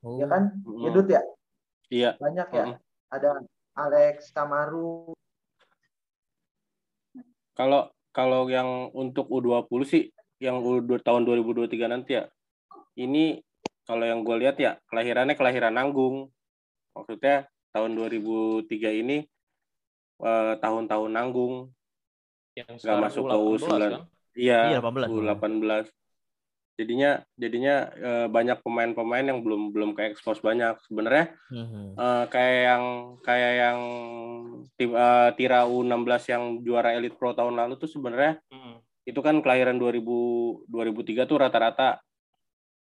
Speaker 3: Oh.
Speaker 4: ya kan?
Speaker 1: mm,
Speaker 4: Ya Dut ya,
Speaker 1: iya.
Speaker 4: banyak ya.
Speaker 1: Mm.
Speaker 4: Ada Alex Kamaru,
Speaker 1: Kalau kalau yang untuk U20 sih yang tahun 2023 nanti ya. Ini kalau yang gue lihat ya kelahirannya kelahiran nanggung. Maksudnya tahun 2003 ini eh, tahun-tahun nanggung.
Speaker 2: yang
Speaker 1: nggak masuk ke U9.
Speaker 2: kan?
Speaker 3: Iya,
Speaker 1: Iya,
Speaker 3: 18.
Speaker 1: U18. Jadinya jadinya eh, banyak pemain-pemain yang belum belum ke expose banyak. Sebenarnya
Speaker 3: Mhm.
Speaker 1: eh, kayak yang kayak yang tim eh, Tira U16 yang juara Elite Pro tahun lalu tuh sebenarnya
Speaker 2: Hmm.
Speaker 1: Itu kan kelahiran 2000 2003 tuh rata-rata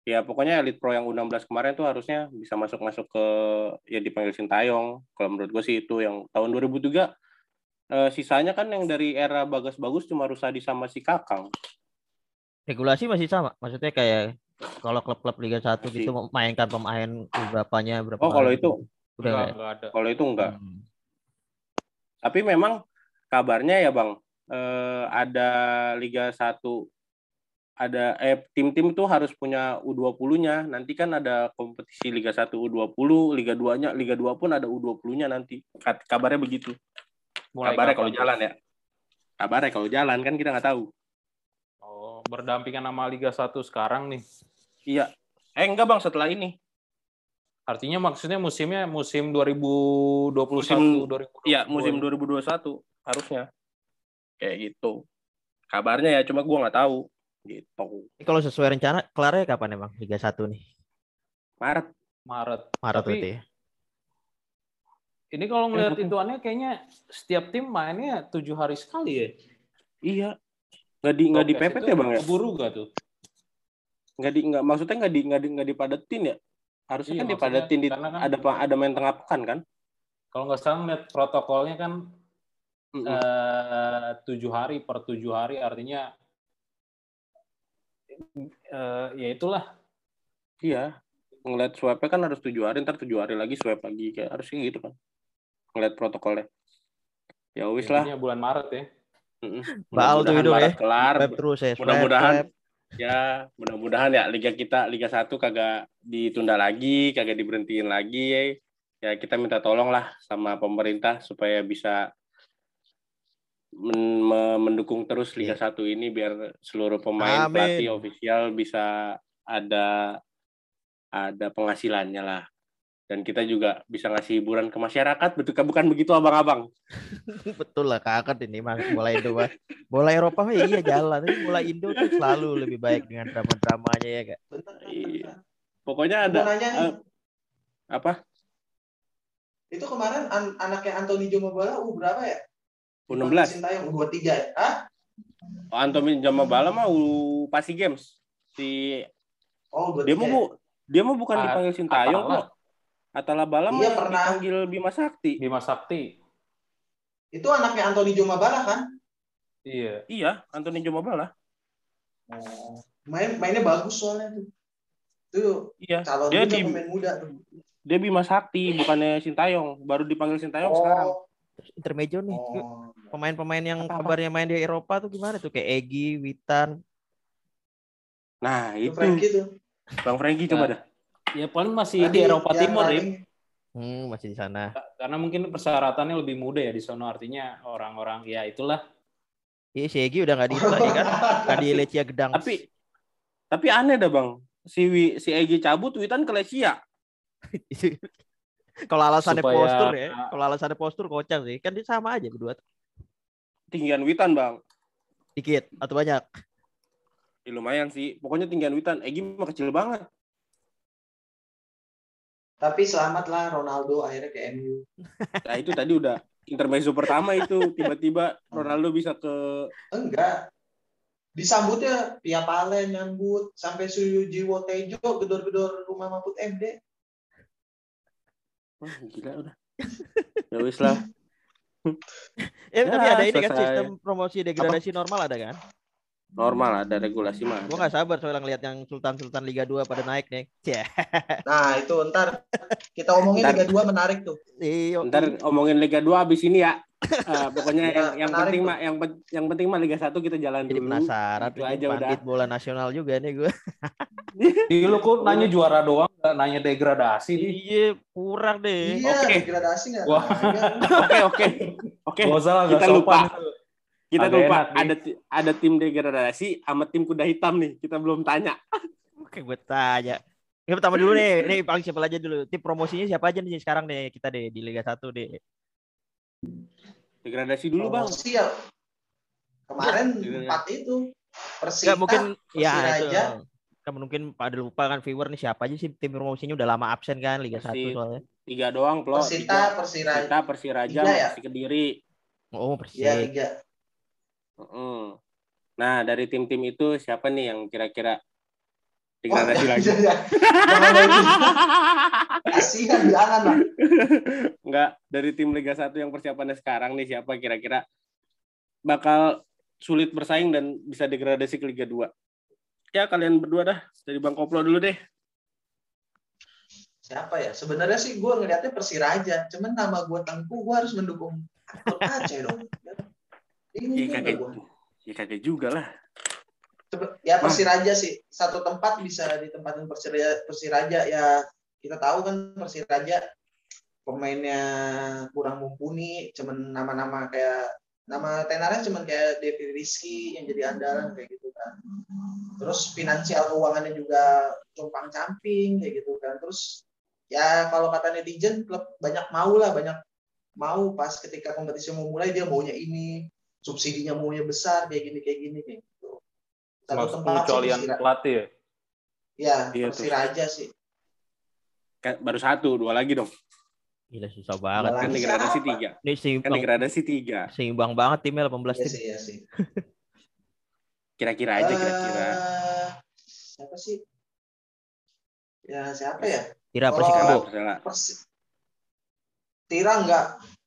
Speaker 1: ya pokoknya Elite Pro yang U16 kemarin tuh harusnya bisa masuk-masuk ke ya dipanggil Sintayong. Kalau menurut gue sih itu yang tahun 2003 eh, sisanya kan yang dari era Bagas Bagus cuma Rusadi sama si Kakang.
Speaker 3: Regulasi masih sama. Maksudnya kayak kalau klub-klub Liga 1
Speaker 1: Masih.
Speaker 3: gitu memainkan pemain berapanya berapa
Speaker 1: Oh, kalau itu
Speaker 3: gitu. udah
Speaker 2: Enggak,
Speaker 3: nggak?
Speaker 2: enggak ada.
Speaker 1: kalau itu enggak.
Speaker 3: Hmm.
Speaker 1: Tapi memang kabarnya ya Bang, eh, ada Liga 1 ada eh tim-tim itu harus punya U20-nya. Nanti kan ada kompetisi Liga 1 U20, Liga 2-nya, Liga 2 pun ada U20-nya nanti. Kabarnya begitu.
Speaker 2: Mulai
Speaker 1: Kabarnya kalau
Speaker 2: tuh?
Speaker 1: jalan ya. Kabarnya kalau jalan kan kita nggak tahu.
Speaker 2: Oh, berdampingan sama Liga 1 sekarang nih.
Speaker 1: Iya. Eh enggak Bang, setelah ini.
Speaker 2: Artinya maksudnya musimnya musim 2021
Speaker 1: Musim-
Speaker 2: 2022.
Speaker 1: Iya, musim 2021 harusnya. Kayak gitu. Kabarnya ya, cuma gua nggak tahu. Gitu.
Speaker 3: Ini kalau sesuai rencana kelarnya kapan emang Liga 1 nih?
Speaker 1: Maret.
Speaker 2: Maret.
Speaker 3: Maret
Speaker 2: Tapi-
Speaker 3: berarti ya.
Speaker 2: Ini kalau ngelihat
Speaker 1: tapi-
Speaker 2: hitungannya kayaknya setiap tim mainnya tujuh hari sekali ya.
Speaker 1: Iya. Nggak di nggak dipepet
Speaker 2: itu
Speaker 1: ya Bang ya?
Speaker 2: Keburu gak tuh?
Speaker 1: nggak di nggak maksudnya nggak di nggak di nggak dipadetin ya harusnya
Speaker 2: Iya,
Speaker 1: kan dipadetin di,
Speaker 2: kan-
Speaker 1: ada ada main tengah pekan kan
Speaker 2: Kalau nggak salah ngeliat protokolnya kan tujuh hari per tujuh hari artinya eh, ya itulah.
Speaker 1: Iya ngeliat swabnya kan harus tujuh hari ntar tujuh hari lagi swab lagi kayak harusnya gitu kan ngeliat protokolnya. Ya wis lah.
Speaker 2: Bulan Maret ya.
Speaker 3: Baal tuh
Speaker 1: Mudah-mudahan
Speaker 3: itu ya.
Speaker 1: Maret kelar.
Speaker 3: Swab terus ya.
Speaker 1: mudah-mudahan ya mudah-mudahan ya liga kita liga satu kagak ditunda lagi kagak diberhentiin lagi ya. Ya kita minta tolong lah sama pemerintah supaya bisa men- me- mendukung terus Liga 1 ini biar seluruh pemain
Speaker 3: Amin.
Speaker 1: pelatih ofisial bisa ada ada penghasilannya lah dan kita juga bisa ngasih hiburan ke masyarakat betul bukan begitu abang-abang (laughs)
Speaker 3: Betul lah kakak ini mah bola Indo mah. Bola Eropa mah iya jalan, tapi bola Indo tuh selalu lebih baik dengan drama-dramanya ya kak.
Speaker 1: Iya. pokoknya
Speaker 4: Ada,
Speaker 1: eh, apa
Speaker 4: itu kemarin an- anaknya Anthony Jomobala U berapa ya?
Speaker 1: U16
Speaker 4: Sintayong U23 ya? Hah?
Speaker 1: Oh, Antomin Jamabala mah U Pasi Games si
Speaker 4: Oh, U23.
Speaker 1: dia mau bu dia mau bukan
Speaker 2: Ah,
Speaker 1: dipanggil Sintayong kok Atala Bala
Speaker 4: Iya,
Speaker 1: mah
Speaker 4: pernah.
Speaker 1: dipanggil Bima Sakti
Speaker 2: Bima Sakti.
Speaker 4: Itu anaknya Anthony Jomobala kan?
Speaker 2: Iya.
Speaker 1: iya Antoni Jamabala
Speaker 4: Oh. Main mainnya bagus soalnya tuh. Tuh
Speaker 1: iya
Speaker 4: calon
Speaker 1: dia di
Speaker 4: pemain muda tuh.
Speaker 1: dia Bima Sakti bukannya Sintayong baru dipanggil Sintayong sekarang
Speaker 4: Oh,
Speaker 3: Terus intermejo nih.
Speaker 4: Oh.
Speaker 3: Pemain-pemain yang
Speaker 1: Apa-apa?
Speaker 3: kabarnya main di Eropa tuh gimana tuh? Kayak Egi, Witan.
Speaker 1: Nah,
Speaker 4: Itu Frankie tuh.
Speaker 1: Bang Franky coba dah.
Speaker 2: Ya paling masih
Speaker 4: Tadi
Speaker 2: di Eropa Timur ya.
Speaker 3: Hmm, masih di sana.
Speaker 2: Karena mungkin persyaratannya lebih mudah ya di sono artinya orang-orang ya itulah.
Speaker 3: Iya, si Egi udah nggak di itu lagi kan? (laughs) Nggak di Lecia Gedang.
Speaker 1: Tapi tapi aneh dah, Bang. Si si Egi cabut, Witan ke Lesia. (laughs)
Speaker 3: kalau alasannya
Speaker 2: Supaya-
Speaker 3: postur ya, kalau alasannya postur kocak sih. Kan dia sama aja berdua.
Speaker 1: Tinggian Witan, Bang.
Speaker 3: Dikit atau banyak.
Speaker 1: Ya, lumayan sih. Pokoknya tinggian Witan. Egi mah kecil banget.
Speaker 4: Tapi selamatlah Ronaldo akhirnya ke MU. (laughs)
Speaker 1: Nah, itu tadi udah intermezzo pertama itu. Tiba-tiba (laughs) Ronaldo bisa ke
Speaker 4: Enggak. Disambutnya Pia Palen nyambut sampai Suyuji Wotejo gedor-gedor rumah Mahfud MD.
Speaker 1: Wah, gila udah. (laughs) Ya wis lah.
Speaker 3: Eh, (laughs) tapi
Speaker 1: Ya,
Speaker 3: ada ini kan sistem promosi degradasi normal ada kan?
Speaker 1: Normal ada regulasi mah.
Speaker 3: Gua nggak sabar soalnya ngeliat yang Sultan-Sultan Liga 2 pada naik nih. Cia.
Speaker 4: Nah, itu ntar kita omongin
Speaker 1: Ntar.
Speaker 4: Liga 2 menarik tuh.
Speaker 3: Iyo.
Speaker 1: Ntar omongin Liga 2 abis ini ya. (laughs) Eh, pokoknya
Speaker 4: Ya,
Speaker 1: yang, yang penting
Speaker 4: tuh.
Speaker 1: mah yang yang penting mah Liga 1 kita jalan
Speaker 3: Jadi
Speaker 1: dulu.
Speaker 3: penasaran
Speaker 1: Itu aja
Speaker 3: pandit bola nasional juga nih gue.
Speaker 2: Di (laughs) lu kok nanya juara doang nggak nanya degradasi nih.
Speaker 3: Iya, kurang deh.
Speaker 4: Iya,
Speaker 1: Oke.
Speaker 4: degradasi iya. (laughs)
Speaker 1: Oke, oke. Oke.
Speaker 2: Gak usah lah, gak
Speaker 1: kita
Speaker 2: sopan
Speaker 1: lupa.
Speaker 2: itu.
Speaker 1: Kita
Speaker 2: Agak
Speaker 1: lupa
Speaker 2: enak nih.
Speaker 1: ada ti- ada tim degradasi sama tim kuda hitam nih. Kita belum tanya.
Speaker 3: Oke, gue tanya. Yang pertama dulu nih, nih paling siapa aja dulu. Tim promosinya siapa aja nih sekarang nih kita deh di Liga 1 deh.
Speaker 1: Degradasi dulu, Bang.
Speaker 4: Promosi ya. Kemarin
Speaker 1: Iya.
Speaker 4: empat itu. Persita,
Speaker 3: Enggak mungkin ya itu.
Speaker 4: Persiraja.
Speaker 3: Kan mungkin pada lupa kan viewer nih siapa aja sih tim promosinya udah lama absen kan Liga 1
Speaker 1: Persi-
Speaker 3: soalnya.
Speaker 1: Tiga doang, Plo.
Speaker 4: Persita. Persiraja.
Speaker 1: Persita, Persiraja,
Speaker 4: ya?
Speaker 1: Kediri.
Speaker 3: Oh.
Speaker 4: Iya,
Speaker 1: Nah, dari tim-tim itu siapa nih yang kira-kira
Speaker 4: Wah,
Speaker 1: degradasi lagi?
Speaker 4: jangan- jangan lagi. Kasihan, jangan lah.
Speaker 1: Enggak, dari tim Liga 1 yang persiapannya sekarang nih siapa kira-kira bakal sulit bersaing dan bisa degradasi ke Liga 2. Ya, kalian berdua dah. Dari Bang Koplo dulu deh.
Speaker 4: Siapa ya? Sebenarnya sih gue ngeliatnya Persiraja. Cuman nama gue Tengku, gue harus mendukung Aceh dong.
Speaker 1: Ya kagak,
Speaker 4: gua.
Speaker 1: ya kagak juga lah.
Speaker 4: Ya Persiraja sih. Satu tempat bisa ditempatin Persiraja, Persiraja. Ya kita tahu kan Persiraja pemainnya kurang mumpuni. Cuman nama-nama kayak nama tenarnya cuman kayak Devi Rizky yang jadi andalan kayak gitu kan. Terus finansial keuangannya juga compang camping kayak gitu kan. Terus ya kalau kata netizen klub banyak mau lah banyak mau pas ketika kompetisi mau mulai dia maunya ini subsidinya maunya besar kayak gini kayak gini kayak gitu. Satu
Speaker 2: Mas
Speaker 4: tempat Persira-
Speaker 2: pelatih ya.
Speaker 4: Ya,
Speaker 1: Iya, tuh.
Speaker 4: Persiraja sih.
Speaker 1: Kan Baru satu, dua lagi dong.
Speaker 3: Gila susah banget.
Speaker 1: Kan degradasi tiga.
Speaker 3: Ini
Speaker 1: Kan
Speaker 3: seimbang,
Speaker 1: degradasi tiga.
Speaker 3: seimbang banget timnya 18
Speaker 4: Iya
Speaker 3: tim.
Speaker 4: sih, iya sih. (laughs)
Speaker 1: Kira-kira aja, kira-kira.
Speaker 4: Eh, siapa sih? Ya siapa ya?
Speaker 3: Kira
Speaker 4: Oh.
Speaker 3: Persikabo.
Speaker 1: Salah.
Speaker 4: Persi Tira enggak,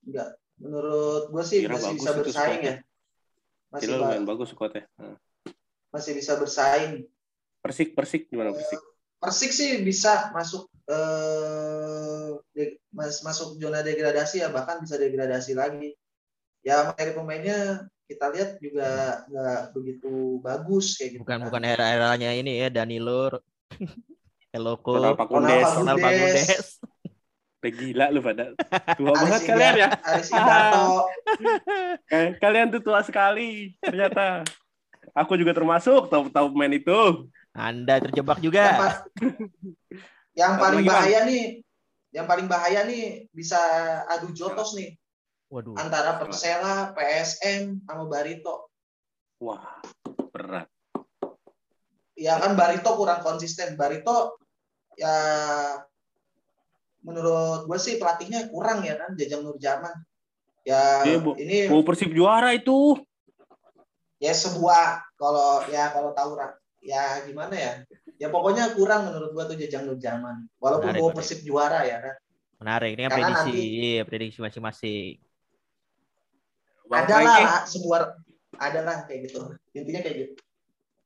Speaker 4: enggak. Menurut gue sih
Speaker 1: Tira
Speaker 4: masih bisa bersaing ya. Masih
Speaker 1: Kira lumayan bagus squadnya. Nah.
Speaker 4: masih bisa bersaing.
Speaker 1: Persik, Persik gimana Persik?
Speaker 4: Persik sih bisa masuk eh de- mas, masuk zona degradasi ya bahkan bisa degradasi lagi. Ya materi pemainnya kita lihat juga nggak begitu bagus kayak gitu.
Speaker 3: Bukan
Speaker 4: kan.
Speaker 3: bukan era-eranya ini ya Danilo (laughs) Eloko
Speaker 1: Ronald Pakundes.
Speaker 4: Ronald
Speaker 3: Ronald
Speaker 4: Pagundes.
Speaker 1: Gila lu pada. Tua
Speaker 4: Aris
Speaker 1: banget
Speaker 4: Indah-
Speaker 1: kalian ya. (laughs) Eh, Kalian tuh tua sekali ternyata. Aku juga termasuk tahu-tahu pemain itu.
Speaker 3: Anda terjebak
Speaker 4: yang,
Speaker 3: juga.
Speaker 4: yang
Speaker 1: Satu
Speaker 4: paling bahaya nih, yang paling bahaya nih bisa adu jotos nih
Speaker 3: Waduh.
Speaker 4: antara Persela, PSM, sama Barito.
Speaker 1: Wah, berat.
Speaker 4: Ya kan Barito kurang konsisten. Barito ya menurut gue sih pelatihnya kurang ya kan Jajang Nurjaman. Ya
Speaker 1: Iya, Bu.
Speaker 4: ini
Speaker 1: Mau Persib juara itu.
Speaker 4: ya sebuah kalau ya kalau tahu ya gimana ya ya pokoknya kurang menurut gua tuh Jajang Nurjaman walaupun mau
Speaker 3: menarik.
Speaker 4: Persib juara ya kan
Speaker 3: Menarik. Ini kan
Speaker 4: Karena
Speaker 3: prediksi,
Speaker 4: nanti-
Speaker 3: iya, prediksi masing-masing.
Speaker 1: Bang
Speaker 4: ada
Speaker 1: Franky,
Speaker 4: lah sebuah ada lah kayak gitu intinya kayak gitu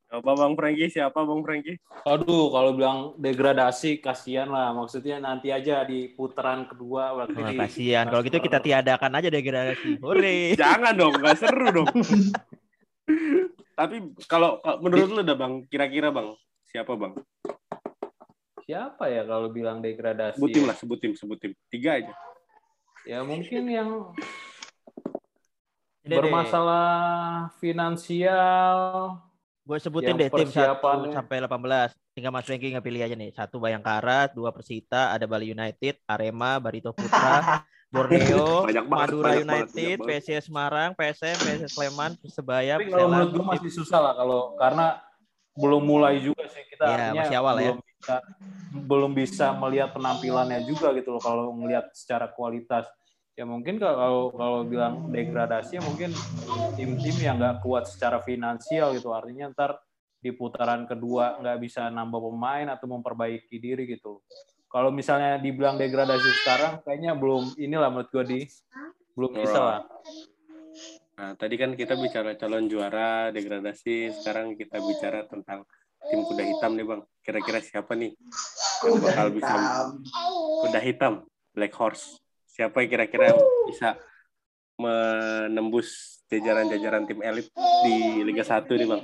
Speaker 1: Apa Bang Franky? Siapa Bang Franky?
Speaker 2: Aduh, kalau bilang degradasi kasihan lah. Maksudnya nanti aja di putaran kedua berarti
Speaker 3: Wah,
Speaker 2: di-
Speaker 3: kasihan. Kalau gitu kita tiadakan aja degradasi. Hore. (laughs)
Speaker 1: Jangan dong, nggak seru dong. (laughs) Tapi kalau menurut lu udah Bang, kira-kira Bang, siapa Bang?
Speaker 2: siapa ya kalau bilang degradasi?
Speaker 1: Sebut tim lah, sebut tim, sebut tim. Tiga aja.
Speaker 2: Ya mungkin yang bermasalah finansial.
Speaker 3: Gue sebutin
Speaker 2: yang
Speaker 3: deh tim 1
Speaker 2: persiapannya-
Speaker 3: sampai 18. Tinggal Mas Franky nggak pilih aja nih. Satu Bayangkara, dua Persita, ada Bali United, Arema, Barito Putra, (laughs) Borneo,
Speaker 1: Banyak banget,
Speaker 3: Madura
Speaker 1: banyak
Speaker 3: United,
Speaker 1: banget.
Speaker 3: PSIS Semarang, PSM, PSS Sleman, Persebaya,
Speaker 2: Tapi kalau
Speaker 3: Persela.
Speaker 2: menurut gue masih susah lah kalau karena belum mulai juga sih kita artinya
Speaker 3: masih awal ya.
Speaker 2: belum bisa belum bisa melihat penampilannya juga gitu loh kalau melihat secara kualitas ya mungkin kalau kalau bilang degradasi ya mungkin tim-tim yang nggak kuat secara finansial gitu. Artinya ntar di putaran kedua nggak bisa nambah pemain atau memperbaiki diri gitu. Kalau misalnya dibilang degradasi sekarang kayaknya belum inilah menurut gue di. Belum bisa lah
Speaker 1: Nah, tadi kan kita bicara calon juara, degradasi. Sekarang kita bicara tentang tim kuda hitam nih Bang. Kira-kira siapa nih yang bakal bisa kuda hitam, Black Horse? Siapa yang kira-kira yang bisa menembus jajaran-jajaran tim elit di Liga 1 nih Bang?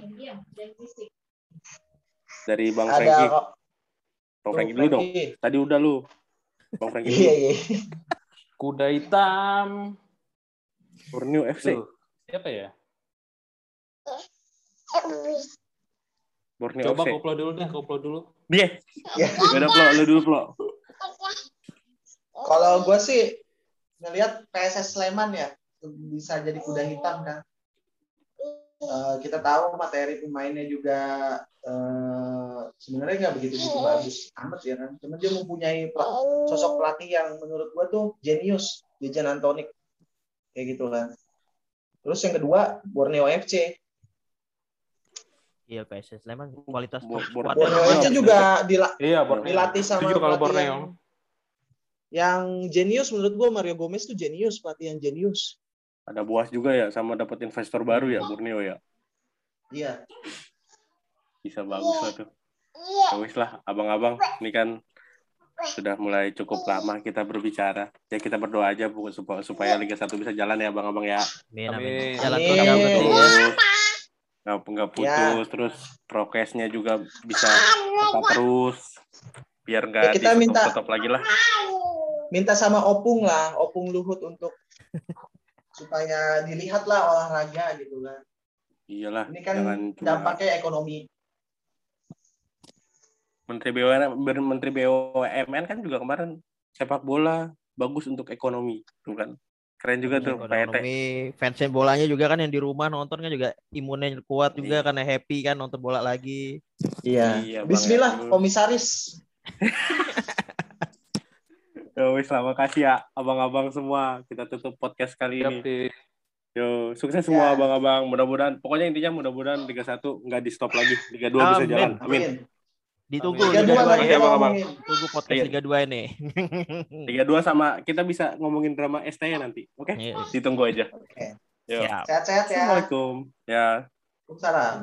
Speaker 1: Dari Bang
Speaker 4: Ada
Speaker 1: Franky. Bang Franky dulu dong. Tadi udah lu. Bang Franky
Speaker 4: Iya,
Speaker 1: dulu.
Speaker 4: iya.
Speaker 2: kuda hitam
Speaker 1: Borneo FC.
Speaker 2: Tuh, siapa ya
Speaker 1: Borneo
Speaker 2: Coba
Speaker 1: FC.
Speaker 2: koplo dulu deh, koplo dulu.
Speaker 1: Dia.
Speaker 4: Ya.
Speaker 1: Beda Plo, lu dulu Plo.
Speaker 4: Kalau gue sih ngelihat PSS Sleman ya bisa jadi kuda hitam kan. Eh, kita tahu materi pemainnya juga eh, sebenarnya nggak begitu begitu bagus amat ya kan. Cuma dia mempunyai pel- sosok pelatih yang menurut gue tuh jenius, Dejan Antonik kayak gitu kan. Terus yang kedua Borneo FC.
Speaker 3: Iya PSS Sleman kualitas
Speaker 4: Borneo FC juga dila-
Speaker 2: Iya, Borneo.
Speaker 4: dilatih sama
Speaker 2: Setuju kalau Borneo.
Speaker 4: yang, yang jenius menurut gue Mario Gomez tuh jenius pelatih yang jenius.
Speaker 1: Ada buas juga ya sama dapat investor baru ya Borneo ya.
Speaker 4: Iya.
Speaker 1: Bisa bagus lah tuh. Ya wis lah abang-abang ini kan sudah mulai cukup lama kita berbicara. Ya kita berdoa aja Bu, supaya, supaya Liga 1 bisa jalan ya abang-abang ya.
Speaker 3: Amin,
Speaker 2: Amin.
Speaker 3: Jalan terus ya.
Speaker 1: Terus nggak nggak putus terus prokesnya juga bisa tetap terus biar nggak
Speaker 4: Ya, kita minta-
Speaker 1: stop lagi lah.
Speaker 4: Minta sama Opung lah, Opung Luhut untuk (laughs) supaya dilihat lah olahraga gitu kan.
Speaker 1: Iyalah,
Speaker 4: Ini kan
Speaker 1: jangan cuma
Speaker 4: dampaknya ekonomi.
Speaker 1: Menteri BUMN, Menteri BUMN kan juga kemarin sepak bola bagus untuk ekonomi, tuh kan. Keren juga tuh, Pak.
Speaker 3: Ekonomi fansnya bolanya juga kan yang di rumah nonton kan juga imunnya kuat juga
Speaker 1: Iya.
Speaker 3: karena happy kan nonton bola lagi.
Speaker 4: Iya.
Speaker 1: Iya,
Speaker 4: Bismillah, komisaris. (laughs)
Speaker 1: Ya wis lah, makasih ya abang-abang semua. Kita tutup podcast kali
Speaker 2: Siap,
Speaker 1: ini.
Speaker 2: Di.
Speaker 1: Yo, sukses semua
Speaker 4: Ya.
Speaker 1: abang-abang. Mudah-mudahan, pokoknya intinya mudah-mudahan Liga 1 nggak di stop lagi. Liga 2 bisa
Speaker 3: Amin.
Speaker 1: jalan. Amin.
Speaker 4: Amin.
Speaker 3: Ditunggu.
Speaker 4: Liga
Speaker 3: Liga
Speaker 4: dua
Speaker 3: dua
Speaker 4: lagi
Speaker 1: Makasih,
Speaker 3: ya.
Speaker 1: abang-abang.
Speaker 3: Tunggu podcast
Speaker 1: Iya.
Speaker 3: Liga 2 ini.
Speaker 1: Liga 2 sama kita bisa ngomongin drama STY nanti. Oke?
Speaker 3: Iya.
Speaker 1: Ditunggu aja.
Speaker 4: Oke.
Speaker 1: Yo.
Speaker 3: Siap.
Speaker 4: Sehat-sehat ya.
Speaker 1: Assalamualaikum. Ya.
Speaker 4: Waalaikumsalam.